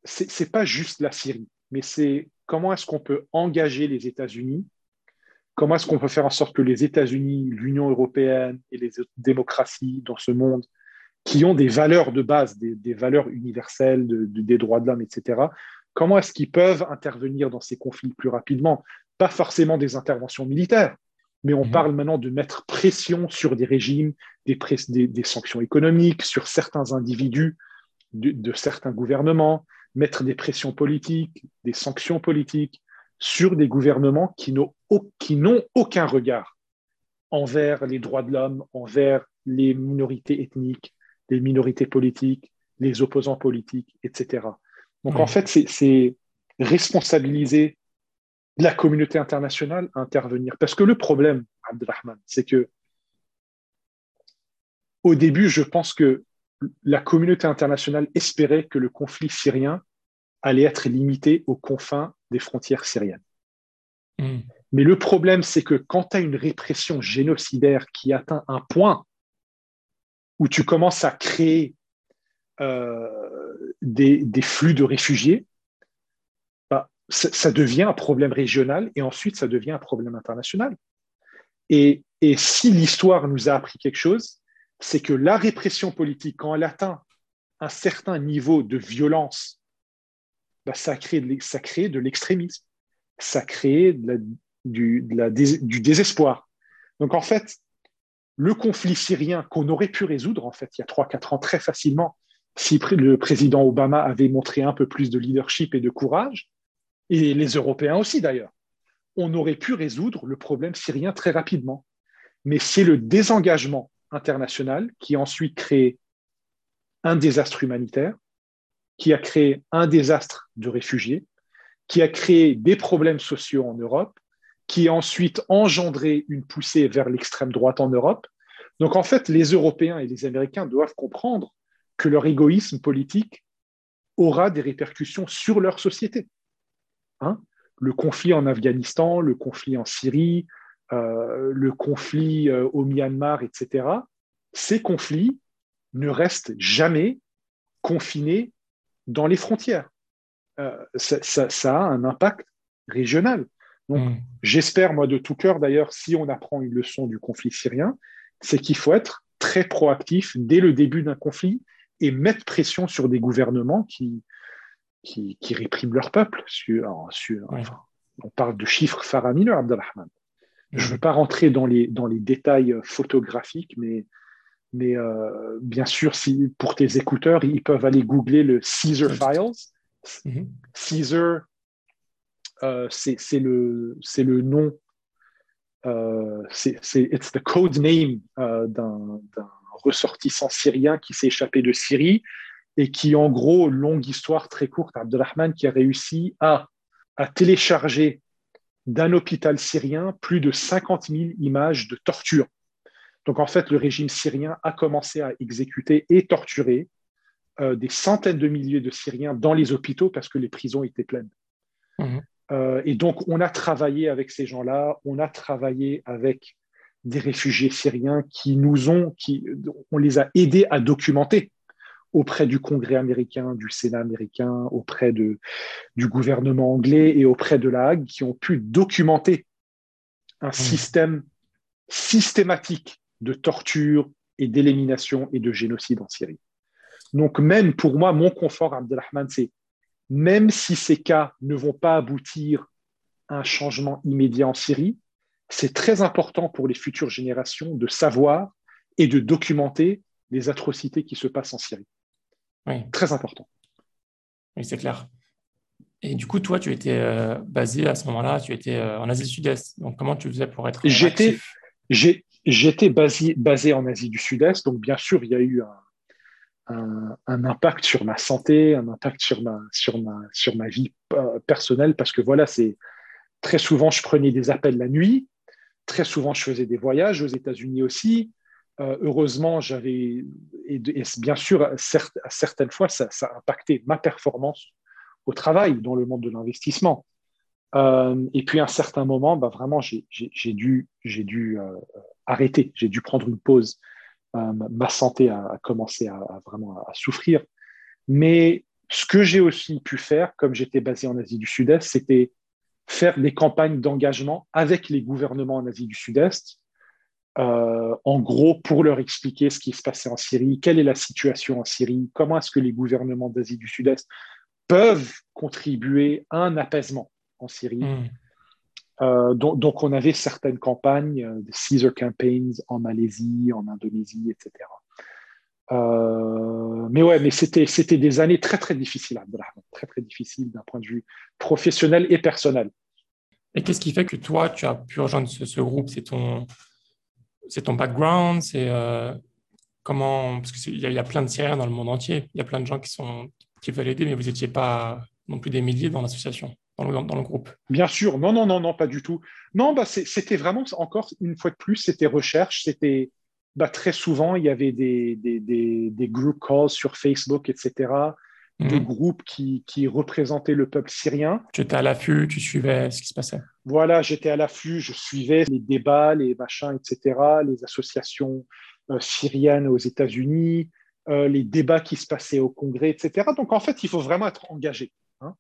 [SPEAKER 2] ce n'est pas juste la Syrie, mais c'est comment est-ce qu'on peut engager les États-Unis, comment est-ce qu'on peut faire en sorte que les États-Unis, l'Union européenne et les autres démocraties dans ce monde qui ont des valeurs de base, des, valeurs universelles, des droits de l'homme, etc., Comment est-ce qu'ils peuvent intervenir dans ces conflits plus rapidement? Pas forcément des interventions militaires, mais on mhm. parle maintenant de mettre pression sur des régimes, des, des, sanctions économiques, sur certains individus de, certains gouvernements, mettre des pressions politiques, des sanctions politiques sur des gouvernements qui n'ont aucun regard envers les droits de l'homme, envers les minorités ethniques, les minorités politiques, les opposants politiques, etc. Donc en fait, c'est responsabiliser la communauté internationale à intervenir. Parce que le problème, Abdelrahman, c'est que au début, je pense que la communauté internationale espérait que le conflit syrien allait être limité aux confins des frontières syriennes. Hmm. Mais le problème, c'est que quand tu as une répression génocidaire qui atteint un point où tu commences à créer euh, des, flux de réfugiés, bah, ça, devient un problème régional et ensuite ça devient un problème international. Et, si l'histoire nous a appris quelque chose, c'est que la répression politique, quand elle atteint un certain niveau de violence, bah, ça, crée de, l'extrémisme, ça crée du, du désespoir. Donc en fait, le conflit syrien qu'on aurait pu résoudre en fait il y a 3-4 ans très facilement si le président Obama avait montré un peu plus de leadership et de courage, et les Européens aussi d'ailleurs, on aurait pu résoudre le problème syrien très rapidement. Mais c'est le désengagement international qui a ensuite créé un désastre humanitaire, qui a créé un désastre de réfugiés, qui a créé des problèmes sociaux en Europe, qui a ensuite engendré une poussée vers l'extrême droite en Europe, Donc en fait, les Européens et les Américains doivent comprendre que leur égoïsme politique aura des répercussions sur leur société. Hein le conflit en Afghanistan, le conflit en Syrie, le conflit euh, au Myanmar, etc., ces conflits ne restent jamais confinés dans les frontières. Euh, ça, a un impact régional. Donc, mm. j'espère, moi, de tout cœur, d'ailleurs, si on apprend une leçon du conflit syrien, c'est qu'il faut être très proactif dès le début d'un conflit et mettre pression sur des gouvernements qui, qui, répriment leur peuple. Sur, on parle de chiffres faramineux, Abdelrahman. Je ne veux pas rentrer dans les, dans les détails photographiques, mais, mais euh, bien sûr, si, pour tes écouteurs, ils peuvent aller googler le Caesar Files. Mhm. Caesar, euh, c'est le, le nom, euh, c'est it's the code name d'un ressortissant syrien qui s'est échappé de Syrie et qui, en gros, longue histoire très courte, Abdelrahman, qui a réussi à, à télécharger d'un hôpital syrien plus de 50 000 images de torture. Donc, en fait, le régime syrien a commencé à exécuter et torturer euh, des centaines de milliers de Syriens dans les hôpitaux parce que les prisons étaient pleines. Mmh. Euh, et donc, on a travaillé avec ces gens-là, on a travaillé avec des réfugiés syriens qui nous ont, qui, on les a aidés à documenter auprès du Congrès américain, du Sénat américain, auprès de, du gouvernement anglais et auprès de la Hague, qui ont pu documenter un mmh. système systématique de torture et d'élimination et de génocide en Syrie. Donc même pour moi, mon confort, Abdelrahman, c'est même si ces cas ne vont pas aboutir à un changement immédiat en Syrie, c'est très important pour les futures générations de savoir et de documenter les atrocités qui se passent en Syrie. Oui. Très important.
[SPEAKER 1] Oui, c'est clair. Et du coup, toi, tu étais euh, basé à ce moment-là, tu étais euh, en Asie du Sud-Est. Donc, comment tu faisais pour être
[SPEAKER 2] J'étais, j'étais basé, basé en Asie du Sud-Est. Donc, bien sûr, il y a eu un, un, impact sur ma santé, un impact sur ma, sur ma, sur ma vie euh, personnelle, parce que voilà, c'est très souvent, je prenais des appels la nuit. Très souvent, je faisais des voyages aux États-Unis aussi. Euh, heureusement, j'avais, et, bien sûr, à certaines fois, ça, a impacté ma performance au travail dans le monde de l'investissement. Euh, et puis à un certain moment, bah, vraiment, j'ai dû, dû euh, arrêter, j'ai dû prendre une pause. ma santé a, commencé à, vraiment à, souffrir. Mais ce que j'ai aussi pu faire, comme j'étais basé en Asie du Sud-Est, c'était faire des campagnes d'engagement avec les gouvernements en Asie du Sud-Est euh, en gros, pour leur expliquer ce qui se passait en Syrie, quelle est la situation en Syrie, comment est-ce que les gouvernements d'Asie du Sud-Est peuvent contribuer à un apaisement en Syrie. Hmm. Euh, donc, on avait certaines campagnes, euh, des Caesar Campaigns en Malaisie, en Indonésie, etc. mais ouais, mais c'était, c'était des années très, très difficiles, très, très difficiles d'un point de vue professionnel et personnel.
[SPEAKER 1] Et qu'est-ce qui fait que toi, tu as pu rejoindre ce groupe? C'est ton, c'est ton background, c'est euh, comment parce qu'il y, a plein de Syriens dans le monde entier, il y a plein de gens qui sont qui veulent aider, mais vous n'étiez pas non plus des milliers dans l'association, dans le, groupe.
[SPEAKER 2] Bien sûr, non, non, non, non, pas du tout. Non, bah c'était vraiment encore une fois de plus, c'était recherche, c'était bah, très souvent il y avait des group calls sur Facebook, etc de mhm. groupes qui, qui, représentaient le peuple syrien.
[SPEAKER 1] Tu étais à l'affût, tu suivais ce qui se passait.
[SPEAKER 2] Voilà, j'étais à l'affût, je suivais les débats, les machins, etc., les associations euh, syriennes aux États-Unis, euh, les débats qui se passaient au Congrès, etc. Donc en fait, il faut vraiment être engagé. Hein.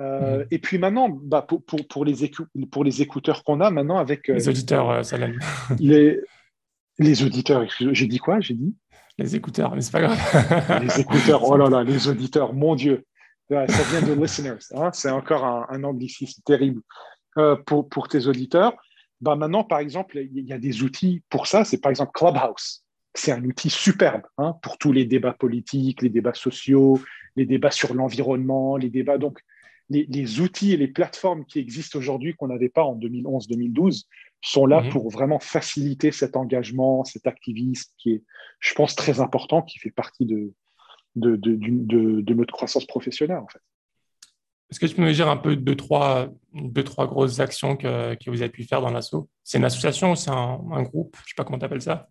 [SPEAKER 2] Euh, mhm. Et puis maintenant, bah, pour, pour, pour, les pour les écouteurs qu'on a maintenant avec...
[SPEAKER 1] les auditeurs, Salam.
[SPEAKER 2] les, les auditeurs, j'ai dit quoi? J'ai dit?
[SPEAKER 1] Les écouteurs, mais c'est pas grave.
[SPEAKER 2] les écouteurs, oh là là, les auditeurs, mon Dieu. Ça vient de listeners. Hein. c'est encore un, anglicisme terrible euh, pour, tes auditeurs. Bah maintenant, par exemple, il y a des outils pour ça. C'est par exemple Clubhouse. C'est un outil superbe hein, pour tous les débats politiques, les débats sociaux, les débats sur l'environnement, les débats. Donc, les, outils et les plateformes qui existent aujourd'hui qu'on n'avait pas en 2011-2012 sont là mhm. pour vraiment faciliter cet engagement, cet activisme qui est, je pense, très important, qui fait partie de, de, de, notre croissance professionnelle, en fait.
[SPEAKER 1] Est-ce que tu peux me dire un peu deux, trois, deux, trois grosses actions que, que vous avez pu faire dans l'assaut C'est une association ou c'est un, groupe? Je ne sais pas comment tu appelles ça.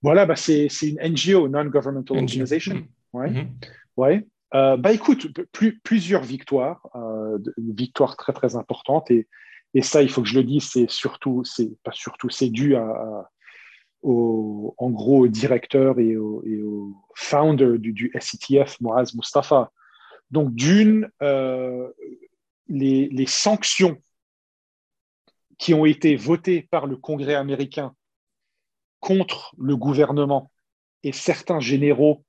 [SPEAKER 2] Voilà, bah c'est une NGO, Non-Governmental Organization. Mm. Ouais. Ouais. Euh, bah écoute, plusieurs victoires, euh, victoires très très importantes et, ça, il faut que je le dise, c'est surtout, c'est pas surtout, c'est dû à, au, en gros au directeur et au, founder du, du SCTF, Moaz Mustafa. Donc d'une, euh, les sanctions qui ont été votées par le Congrès américain contre le gouvernement et certains généraux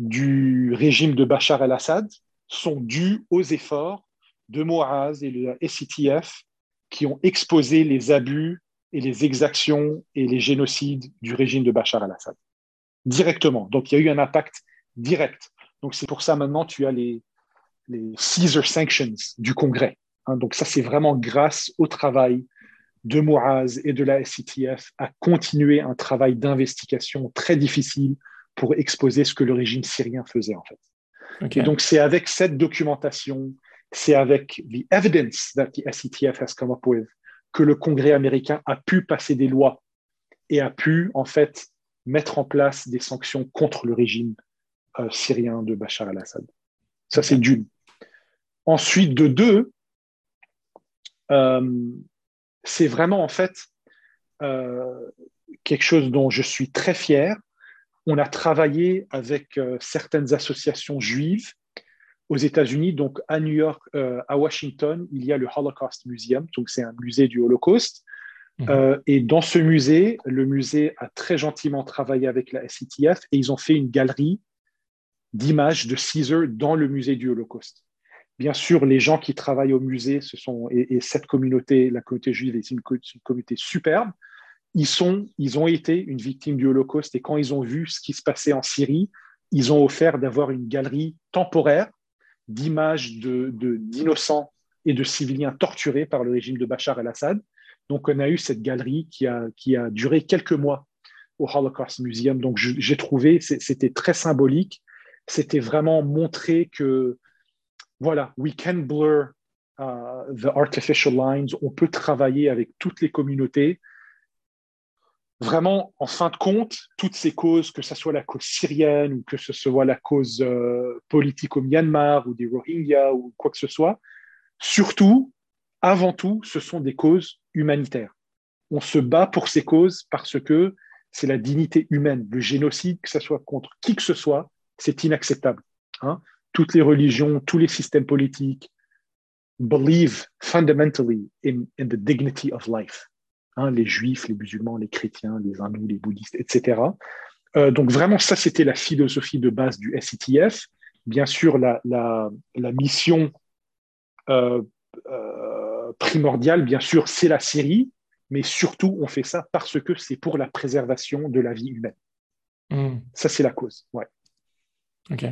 [SPEAKER 2] du régime de Bachar el-Assad sont dus aux efforts de Moaz et le SITF qui ont exposé les abus et les exactions et les génocides du régime de Bachar el-Assad directement. Donc il y a eu un impact direct. Donc c'est pour ça maintenant tu as les, les Caesar Sanctions du Congrès. Hein. donc ça c'est vraiment grâce au travail de Moaz et de la SITF à continuer un travail d'investigation très difficile pour exposer ce que le régime syrien faisait en fait. Et donc c'est avec cette documentation, c'est avec the evidence that the SCTF has come up with que le Congrès américain a pu passer des lois et a pu en fait mettre en place des sanctions contre le régime euh, syrien de Bachar al-Assad. Ça c'est d'une. Ensuite de deux, euh, c'est vraiment en fait euh, quelque chose dont je suis très fier, on a travaillé avec euh, certaines associations juives aux États-Unis. Donc, à New York, euh, à Washington, il y a le Holocaust Museum. Donc, c'est un musée du Holocauste. Mhm. Euh, et dans ce musée, le musée a très gentiment travaillé avec la SITF et ils ont fait une galerie d'images de Caesar dans le musée du Holocauste. Bien sûr, les gens qui travaillent au musée, ce sont, et, cette communauté, la communauté juive, est une communauté superbe ils, sont, ils ont été une victime du Holocauste et quand ils ont vu ce qui se passait en Syrie, ils ont offert d'avoir une galerie temporaire d'images d'innocents et de civiliens torturés par le régime de Bachar el-Assad. Donc, on a eu cette galerie qui a, qui a duré quelques mois au Holocaust Museum. Donc, j'ai trouvé, c'était très symbolique. C'était vraiment montrer que, voilà, we can blur uh, the artificial lines. On peut travailler avec toutes les communautés vraiment, en fin de compte, toutes ces causes, que ce soit la cause syrienne ou que ce soit la cause euh, politique au Myanmar ou des Rohingyas ou quoi que ce soit, surtout, avant tout, ce sont des causes humanitaires. On se bat pour ces causes parce que c'est la dignité humaine. Le génocide, que ce soit contre qui que ce soit, c'est inacceptable. Hein. Toutes les religions, tous les systèmes politiques believe fundamentally in the dignity of life. Hein, les juifs, les musulmans, les chrétiens, les hindous, les bouddhistes, etc. Euh, donc vraiment, ça, c'était la philosophie de base du SITF. Bien sûr, la, mission euh, euh, primordiale, bien sûr, c'est la Syrie, mais surtout, on fait ça parce que c'est pour la préservation de la vie humaine. Hmm. Ça, c'est la cause. Ouais.
[SPEAKER 1] Ok.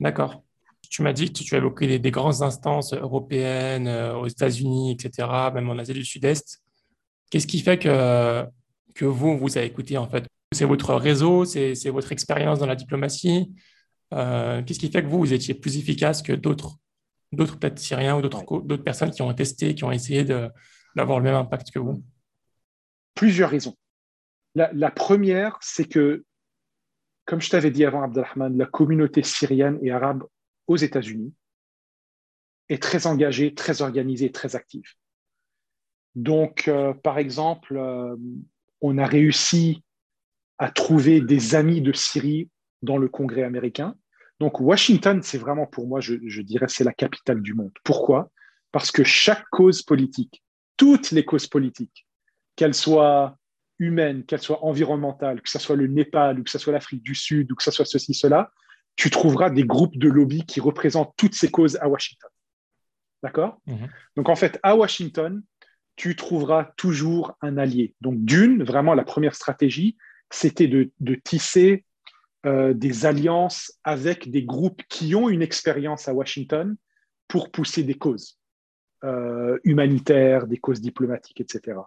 [SPEAKER 1] D'accord. Tu m'as dit que tu as évoqué des, des grandes instances européennes, aux États-Unis, etc., même en Asie du Sud-Est. Qu'est-ce qui fait que, que vous, vous avez écouté en fait? C'est votre réseau, c'est votre expérience dans la diplomatie euh, Qu'est-ce qui fait que vous, vous étiez plus efficace que d'autres d'autres peut-être Syriens ou d'autres personnes qui ont testé, qui ont essayé d'avoir le même impact que vous?
[SPEAKER 2] Plusieurs raisons. La, première, c'est que, comme je t'avais dit avant, Abdelrahman, la communauté syrienne et arabe aux États-Unis est très engagée, très organisée, très active. Donc, euh, par exemple, euh, on a réussi à trouver des amis de Syrie dans le Congrès américain. Donc, Washington, c'est vraiment pour moi, je, dirais, c'est la capitale du monde. Pourquoi? Parce que chaque cause politique, toutes les causes politiques, qu'elles soient humaines, qu'elles soient environnementales, que ce soit le Népal ou que ce soit l'Afrique du Sud ou que ce soit ceci, cela, tu trouveras des groupes de lobby qui représentent toutes ces causes à Washington. D'accord? Mhm. Donc, en fait, à Washington, tu trouveras toujours un allié. Donc, d'une, vraiment, la première stratégie, c'était de, tisser euh, des alliances avec des groupes qui ont une expérience à Washington pour pousser des causes euh, humanitaires, des causes diplomatiques, etc.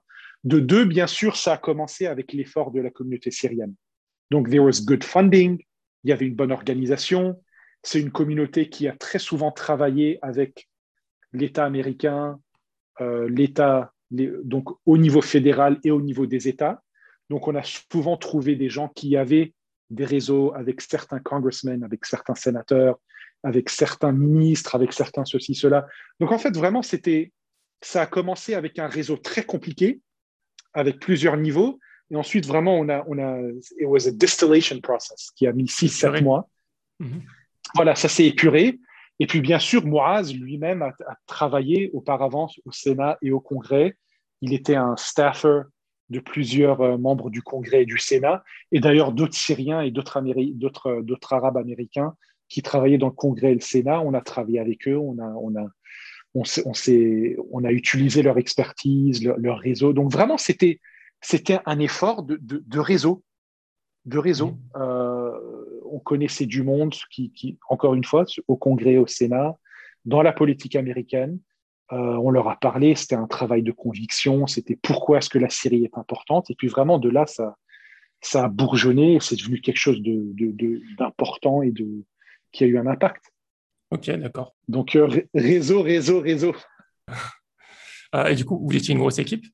[SPEAKER 2] De deux, bien sûr, ça a commencé avec l'effort de la communauté syrienne. Donc, there was good funding, il y avait une bonne organisation. C'est une communauté qui a très souvent travaillé avec l'État américain, euh, l'État donc au niveau fédéral et au niveau des États. Donc, on a souvent trouvé des gens qui avaient des réseaux avec certains congressmen, avec certains sénateurs, avec certains ministres, avec certains ceci, cela. Donc, en fait, vraiment, c'était, ça a commencé avec un réseau très compliqué, avec plusieurs niveaux. Et ensuite, vraiment, on a, on a, it was a distillation process qui a mis 6-7 mois. Mhm. Voilà, ça s'est épuré. Et puis, bien sûr, Moaz lui-même a, travaillé auparavant au Sénat et au Congrès. Il était un staffer de plusieurs euh, membres du Congrès et du Sénat, et d'ailleurs d'autres Syriens et d'autres, d'autres, Arabes américains qui travaillaient dans le Congrès et le Sénat. On a travaillé avec eux, on a, on a, on, s'est, on, a utilisé leur expertise, leur, réseau. Donc vraiment, c'était, c'était un effort de, de, réseau. De réseau. Mmh. Euh, on connaissait du monde qui, qui, encore une fois, au Congrès, au Sénat, dans la politique américaine. Euh, on leur a parlé, c'était un travail de conviction, c'était pourquoi est-ce que la Syrie est importante. Et puis vraiment, de là, ça, ça a bourgeonné, c'est devenu quelque chose d'important de, et de, qui a eu un impact.
[SPEAKER 1] Ok, d'accord.
[SPEAKER 2] Donc, euh, réseau, réseau, réseau.
[SPEAKER 1] Euh, et du coup, vous étiez une grosse équipe?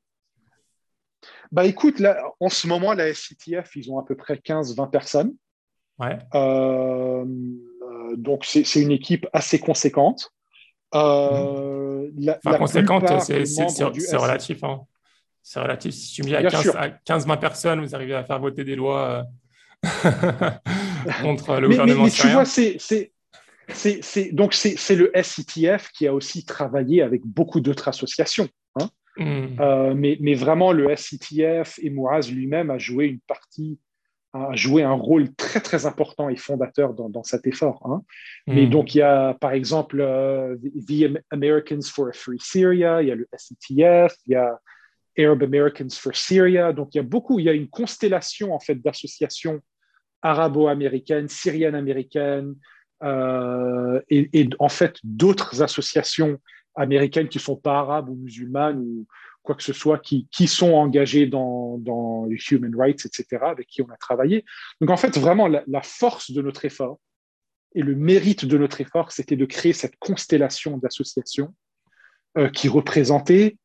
[SPEAKER 2] Bah écoute, là, en ce moment, la SCTF, ils ont à peu près 15-20 personnes.
[SPEAKER 1] Ouais.
[SPEAKER 2] donc, c'est une équipe assez conséquente.
[SPEAKER 1] Euh, la, enfin, conséquente, c'est relatif. Hein. C'est relatif. Si tu me dis à 15-20 personnes, vous arrivez à faire voter des lois euh, contre le gouvernement
[SPEAKER 2] mais, mais tu vois, c'est donc c'est le SITF qui a aussi travaillé avec beaucoup d'autres associations. Hein. Hmm. Euh, mais, mais, vraiment, le SITF et Mouaz lui-même a joué une partie a joué un rôle très très important et fondateur dans, dans cet effort. Hein. Mais hmm. donc il y a par exemple euh, The Americans for a Free Syria, il y a le SETF, il y a Arab Americans for Syria. Donc il y a beaucoup, il y a une constellation en fait d'associations arabo-américaines, syriennes-américaines euh, et, et, en fait d'autres associations américaines qui sont pas arabes ou musulmanes ou, quoi que ce soit, qui, qui sont engagés dans, dans, les human rights, etc., avec qui on a travaillé. Donc en fait, vraiment, la, force de notre effort et le mérite de notre effort, c'était de créer cette constellation d'associations euh, qui représentaient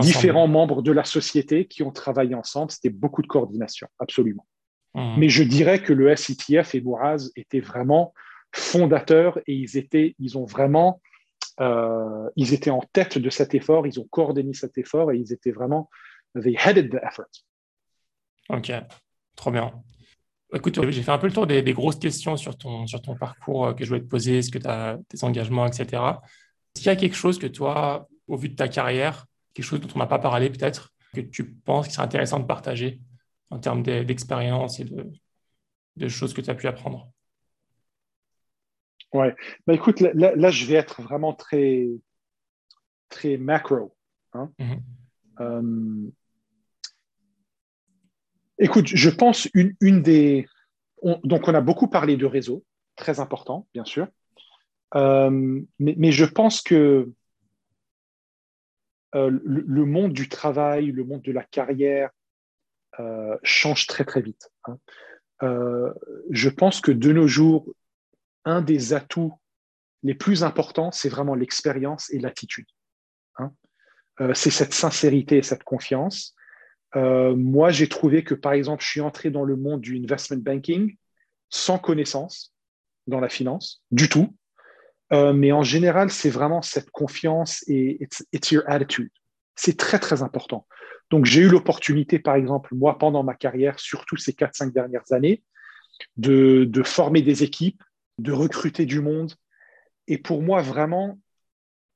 [SPEAKER 2] différents membres de la société qui ont travaillé ensemble. C'était beaucoup de coordination, absolument. Mmh. Mais je dirais que le SITF et Mouraz étaient vraiment fondateurs et ils, étaient, ils ont vraiment euh, ils étaient en tête de cet effort, ils ont coordonné cet effort et ils étaient vraiment, they headed the effort.
[SPEAKER 1] Ok, trop bien. Écoute, j'ai fait un peu le tour des, grosses questions sur ton, sur ton parcours euh, que je voulais te poser, ce que tu as, tes engagements, etc. Est-ce qu'il y a quelque chose que toi, au vu de ta carrière, quelque chose dont on n'a pas parlé peut-être, que tu penses qu'il serait intéressant de partager en termes d'expérience et de, de choses que tu as pu apprendre?
[SPEAKER 2] Ouais. Bah, écoute, là, je vais être vraiment très, très macro. Hein. Mm-hmm. Euh, écoute, je pense une, une des. donc, on a beaucoup parlé de réseau, très important, bien sûr. Euh, mais, je pense que euh, le, monde du travail, le monde de la carrière change très, très vite. Hein. je pense que de nos jours, un des atouts les plus importants, c'est vraiment l'expérience et l'attitude. Hein. Euh, c'est cette sincérité et cette confiance. Euh, moi, j'ai trouvé que, par exemple, je suis entré dans le monde du investment banking sans connaissance dans la finance, du tout. Euh, mais en général, c'est vraiment cette confiance et it's, your attitude. C'est très, très important. Donc, j'ai eu l'opportunité, par exemple, moi, pendant ma carrière, surtout ces 4-5 dernières années, de former des équipes, de recruter du monde. Et pour moi, vraiment,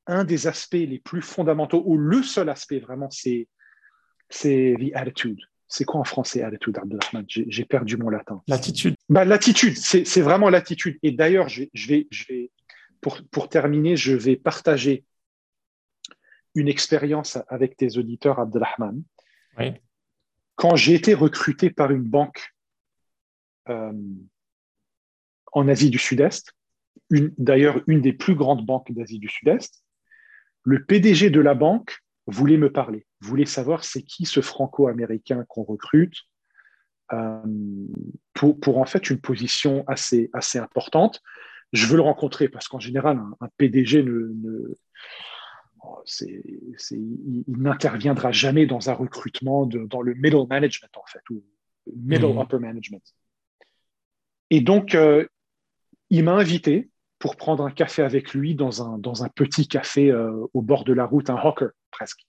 [SPEAKER 2] un des aspects les plus fondamentaux, ou le seul aspect vraiment, c'est c'est the attitude. C'est quoi en français attitude, Abdelrahman? J'ai perdu mon latin.
[SPEAKER 1] L'attitude.
[SPEAKER 2] Bah, l'attitude, c'est vraiment l'attitude. Et d'ailleurs, je, vais, je vais pour, pour, terminer, je vais partager une expérience avec tes auditeurs, Abdelrahman.
[SPEAKER 1] Oui.
[SPEAKER 2] Quand j'ai été recruté par une banque euh, en Asie du Sud-Est, d'ailleurs une des plus grandes banques d'Asie du Sud-Est. Le PDG de la banque voulait me parler, voulait savoir c'est qui ce franco-américain qu'on recrute euh, pour, en fait une position assez, assez importante. Je veux le rencontrer parce qu'en général, un, PDG ne, oh, il, n'interviendra jamais dans un recrutement dans le middle management, en fait, ou middle hmm. upper management. Et donc, euh, il m'a invité pour prendre un café avec lui dans un, dans un petit café euh, au bord de la route, un hawker presque.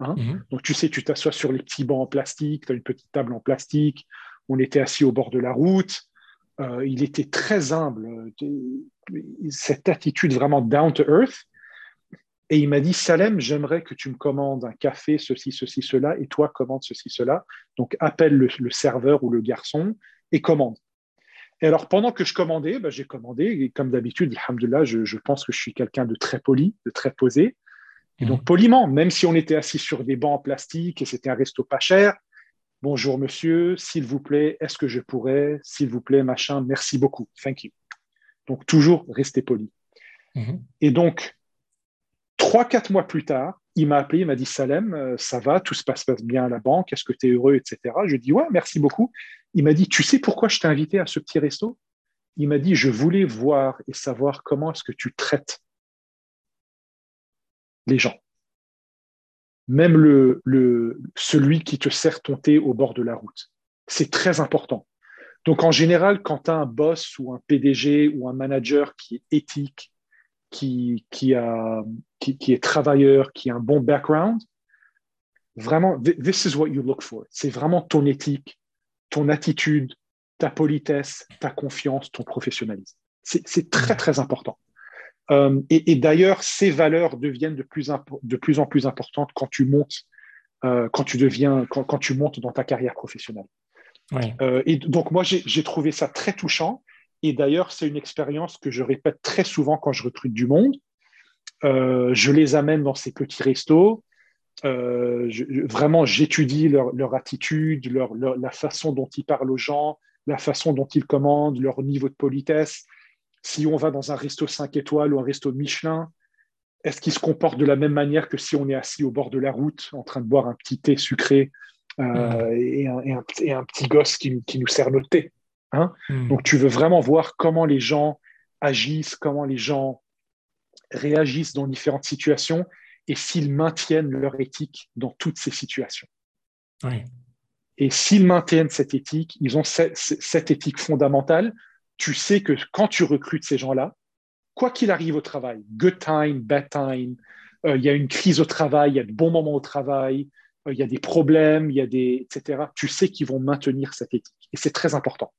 [SPEAKER 2] Hein. Hmm. Donc, tu sais, tu t'assois sur les petits bancs en plastique, tu as une petite table en plastique. On était assis au bord de la route. Euh, il était très humble, cette attitude vraiment down to earth. Et il m'a dit, Salem, j'aimerais que tu me commandes un café, ceci, ceci, cela, et toi, commande ceci, cela. Donc, appelle le, serveur ou le garçon et commande. Et alors, pendant que je commandais, ben, j'ai commandé, et comme d'habitude, alhamdoulilah, je, je pense que je suis quelqu'un de très poli, de très posé. Et donc, mmh. poliment, même si on était assis sur des bancs en plastique et c'était un resto pas cher, Bonjour monsieur, s'il vous plaît, est-ce que je pourrais, s'il vous plaît, machin, merci beaucoup, thank you. Donc toujours rester poli. Mhm. Et donc, trois, quatre mois plus tard, il m'a appelé, il m'a dit Salem, euh, ça va, tout se passe bien à la banque, est-ce que tu es heureux, etc. Je dis ouais, merci beaucoup. Il m'a dit, tu sais pourquoi je t'ai invité à ce petit resto? Il m'a dit, je voulais voir et savoir comment est-ce que tu traites les gens même le, celui qui te sert ton thé au bord de la route. C'est très important. Donc en général, quand tu as un boss ou un PDG ou un manager qui est éthique, qui, qui, a, qui, est travailleur, qui a un bon background, vraiment, this is what you look for. C'est vraiment ton éthique, ton attitude, ta politesse, ta confiance, ton professionnalisme. C'est très, très important. Euh, et, d'ailleurs, ces valeurs deviennent de plus, de plus, en plus importantes quand tu montes, euh, quand tu deviens, quand, tu montes dans ta carrière professionnelle. Euh, et donc moi, j'ai trouvé ça très touchant. Et d'ailleurs, c'est une expérience que je répète très souvent quand je recrute du monde. je les amène dans ces petits restos. vraiment, j'étudie leur, leur, attitude, leur, la façon dont ils parlent aux gens, la façon dont ils commandent, leur niveau de politesse. Si on va dans un resto 5 étoiles ou un resto de Michelin, est-ce qu'il se comporte de la même manière que si on est assis au bord de la route en train de boire un petit thé sucré euh, et, un, petit gosse qui, nous sert notre thé? Hein mm. Donc tu veux vraiment voir comment les gens agissent, comment les gens réagissent dans différentes situations et s'ils maintiennent leur éthique dans toutes ces situations. Et s'ils maintiennent cette éthique, ils ont cette éthique fondamentale tu sais que quand tu recrutes ces gens-là, quoi qu'il arrive au travail, good time, bad time, euh, il y a une crise au travail, il y a de bons moments au travail, euh, il y a des problèmes, il y a des, etc. Tu sais qu'ils vont maintenir cette éthique. Et c'est très important.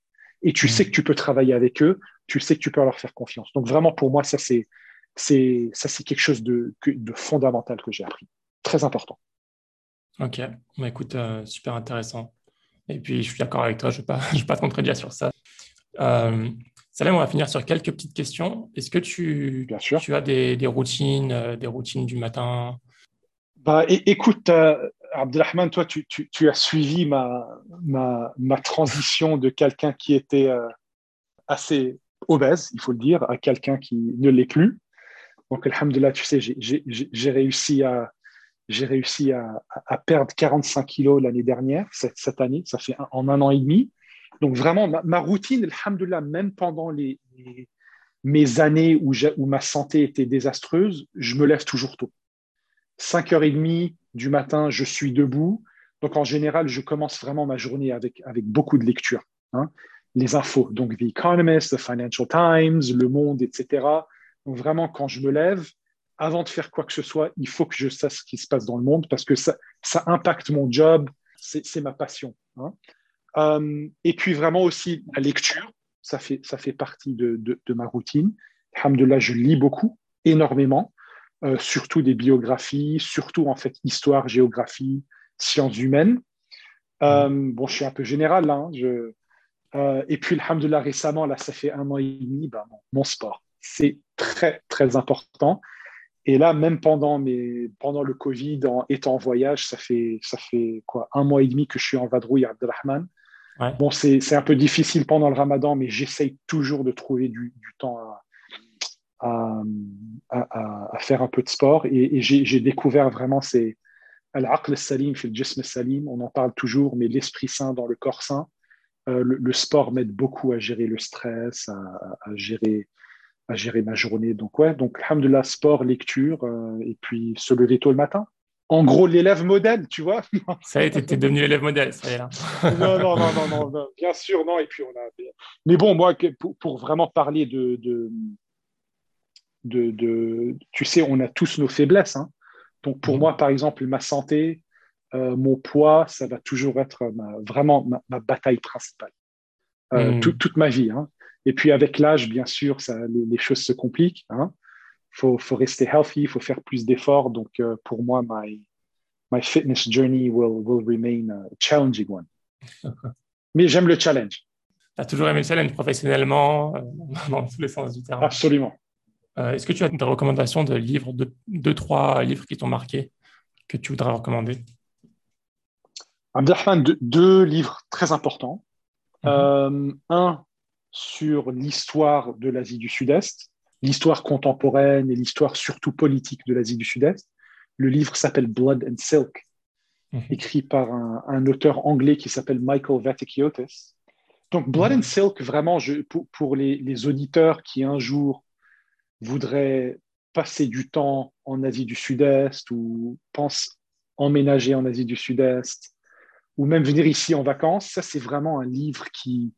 [SPEAKER 2] Et tu mmh. sais que tu peux travailler avec eux, tu sais que tu peux leur faire confiance. Donc vraiment, pour moi, ça, c'est, c'est, ça, c'est quelque chose de, de fondamental que j'ai appris. Très important.
[SPEAKER 1] Ok, bah, écoute, euh, super intéressant. Et puis, je suis d'accord avec toi, je ne vais, vais pas te contredire sur ça. Euh, Salem, on va finir sur quelques petites questions. Est-ce que tu, tu as des, routines, euh, des routines du matin?
[SPEAKER 2] Bah, écoute, euh, Abdelrahman, toi, tu, as suivi ma, transition de quelqu'un qui était euh, assez obèse, il faut le dire, à quelqu'un qui ne l'est plus. Donc, alhamdulillah, tu sais, j'ai réussi à, perdre 45 kilos l'année dernière, cette, année, ça fait en un an et demi. Donc vraiment, ma, routine, alhamdoulilah, même pendant mes années où, où, ma santé était désastreuse, je me lève toujours tôt. 5h30 du matin, je suis debout. Donc en général, je commence vraiment ma journée avec, avec beaucoup de lecture. Hein. Les infos, donc The Economist, The Financial Times, Le Monde, etc. Donc vraiment, quand je me lève, avant de faire quoi que ce soit, il faut que je sache ce qui se passe dans le monde parce que ça, ça impacte mon job, c'est ma passion. Hein. Euh, et puis vraiment aussi la lecture, ça fait, ça fait partie de, de, ma routine. Alhamdulillah, je lis beaucoup, énormément, euh, surtout des biographies, surtout en fait histoire, géographie, sciences humaines. Euh, bon, je suis un peu général là. Hein, je, et puis, alhamdulillah, récemment, là, ça fait un an et demi, bah, mon, sport. C'est très, très important. Et là, même pendant, mes, pendant le Covid, en étant en voyage, ça fait, ça fait quoi, un mois et demi que je suis en vadrouille à Abdelrahman. Bon, c'est un peu difficile pendant le ramadan, mais j'essaye toujours de trouver du, temps à, à, faire un peu de sport. Et, j'ai découvert vraiment, c'est al-aql salim fil jism salim, on en parle toujours, mais l'esprit sain dans le corps sain. Euh, le, sport m'aide beaucoup à gérer le stress, à, gérer à gérer ma journée. Donc, ouais, donc, alhamdoulilah, sport, lecture, euh, et puis se lever tôt le matin. En gros, l'élève modèle, tu vois.
[SPEAKER 1] ça y est, t'es devenu l'élève modèle, ça y est là.
[SPEAKER 2] non, non, non, non, non, bien sûr, non. Et puis, on a. Mais bon, moi, pour, pour vraiment parler de, de, de, de, Tu sais, on a tous nos faiblesses. Hein. Donc, pour mm. moi, par exemple, ma santé, euh, mon poids, ça va toujours être vraiment ma, bataille principale. Euh, mm. toute ma vie. Hein. Et puis avec l'âge, bien sûr, ça, les, choses se compliquent. Il hein. faut, faut, rester healthy, il faut faire plus d'efforts. Donc euh, pour moi, my, my fitness journey will, will remain a challenging one. Mais j'aime le challenge.
[SPEAKER 1] Tu as toujours aimé le challenge professionnellement, dans tous les sens du terme.
[SPEAKER 2] Absolument.
[SPEAKER 1] Est-ce que tu as des recommandations de livres, deux, deux trois livres qui t'ont marqué, que tu voudrais recommander?
[SPEAKER 2] Abdelrahman, deux, deux livres très importants. Mhm. Euh, un sur l'histoire de l'Asie du Sud-Est, l'histoire contemporaine et l'histoire surtout politique de l'Asie du Sud-Est. Le livre s'appelle Blood and Silk, mhm. écrit par un, auteur anglais qui s'appelle Michael Vatikiotis. Donc Blood and Silk, vraiment, je, pour, les, les, auditeurs qui un jour voudraient passer du temps en Asie du Sud-Est ou pensent emménager en Asie du Sud-Est ou même venir ici en vacances, ça c'est vraiment un livre qui,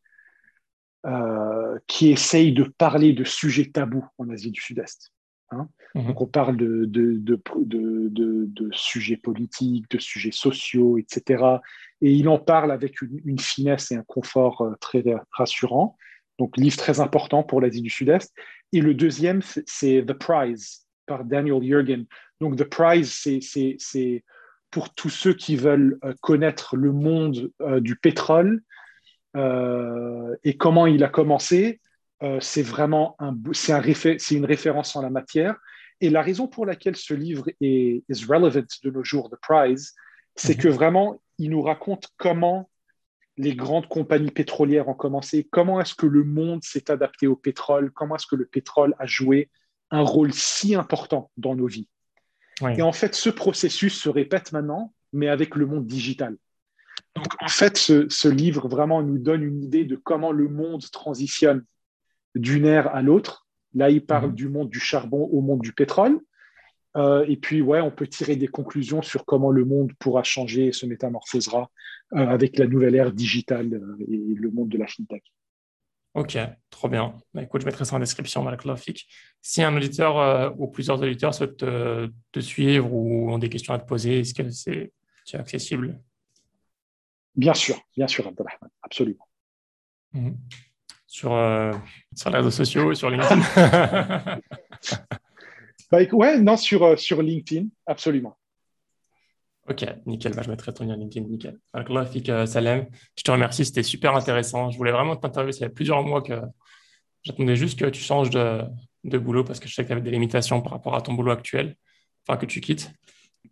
[SPEAKER 2] euh, qui essaye de parler de sujets tabous en Asie du Sud-Est. Hein. Mhm. Donc on parle de, de, de, de, sujets politiques, de sujets sociaux, etc. Et il en parle avec une, finesse et un confort euh, très rassurant. Donc livre très important pour l'Asie du Sud-Est. Et le deuxième, c'est The Prize par Daniel Jürgen. Donc The Prize, c'est pour tous ceux qui veulent euh, connaître le monde euh, du pétrole euh, et comment il a commencé. c'est vraiment un, un c'est une référence en la matière. Et la raison pour laquelle ce livre est is relevant de nos jours, The Prize, c'est mhm. que vraiment, il nous raconte comment les grandes compagnies pétrolières ont commencé, comment est-ce que le monde s'est adapté au pétrole, comment est-ce que le pétrole a joué un rôle si important dans nos vies? Et en fait, ce processus se répète maintenant, mais avec le monde digital. Donc, en fait, ce, livre vraiment nous donne une idée de comment le monde transitionne d'une ère à l'autre. Là, il parle mhm. du monde du charbon au monde du pétrole. Euh, et puis, ouais, on peut tirer des conclusions sur comment le monde pourra changer et se métamorphosera euh, avec la nouvelle ère digitale euh, et le monde de la fintech.
[SPEAKER 1] Ok, trop bien. Bah, écoute, je mettrai ça en description, Malak Si un auditeur euh, ou plusieurs auditeurs souhaitent te, suivre ou ont des questions à te poser, est-ce que c'est accessible?
[SPEAKER 2] Bien sûr, bien sûr, Abdelrahman, absolument.
[SPEAKER 1] Mhm. Sur, sur les réseaux sociaux, sur LinkedIn
[SPEAKER 2] bah, Ouais, non, sur, euh, sur LinkedIn, absolument.
[SPEAKER 1] Ok, nickel. Bah, je mettrai ton lien LinkedIn, nickel. Euh, Salem, je te remercie, c'était super intéressant. Je voulais vraiment t'interviewer. Ça fait plusieurs mois que j'attendais juste que tu changes de, boulot parce que je sais que tu avais des limitations par rapport à ton boulot actuel, enfin que tu quittes.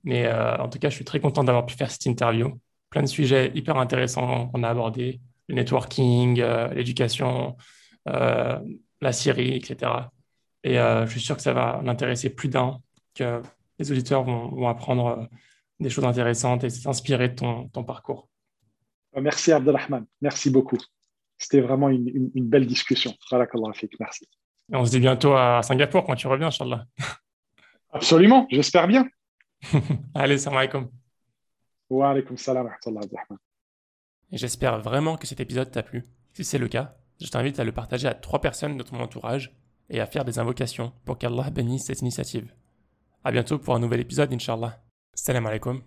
[SPEAKER 1] Mais euh, en tout cas, je suis très content d'avoir pu faire cette interview. Plein de sujets hyper intéressants qu'on a abordés le networking, l'éducation, la Syrie, etc. Et je suis sûr que ça va en intéresser plus d'un, que les auditeurs vont, vont apprendre des choses intéressantes et s'inspirer de ton, ton, parcours.
[SPEAKER 2] Merci Abdelrahman, merci beaucoup. C'était vraiment une, une, belle discussion. Merci.
[SPEAKER 1] Et on se dit bientôt à Singapour quand tu reviens, Inch'Allah.
[SPEAKER 2] Absolument, j'espère bien.
[SPEAKER 1] Allez, salam alaikum.
[SPEAKER 2] Wa alaikum salam
[SPEAKER 1] J'espère vraiment que cet épisode t'a plu. Si c'est le cas, je t'invite à le partager à trois personnes de ton entourage et à faire des invocations pour qu'Allah bénisse cette initiative. À bientôt pour un nouvel épisode, Inch'Allah. Salam alaikum.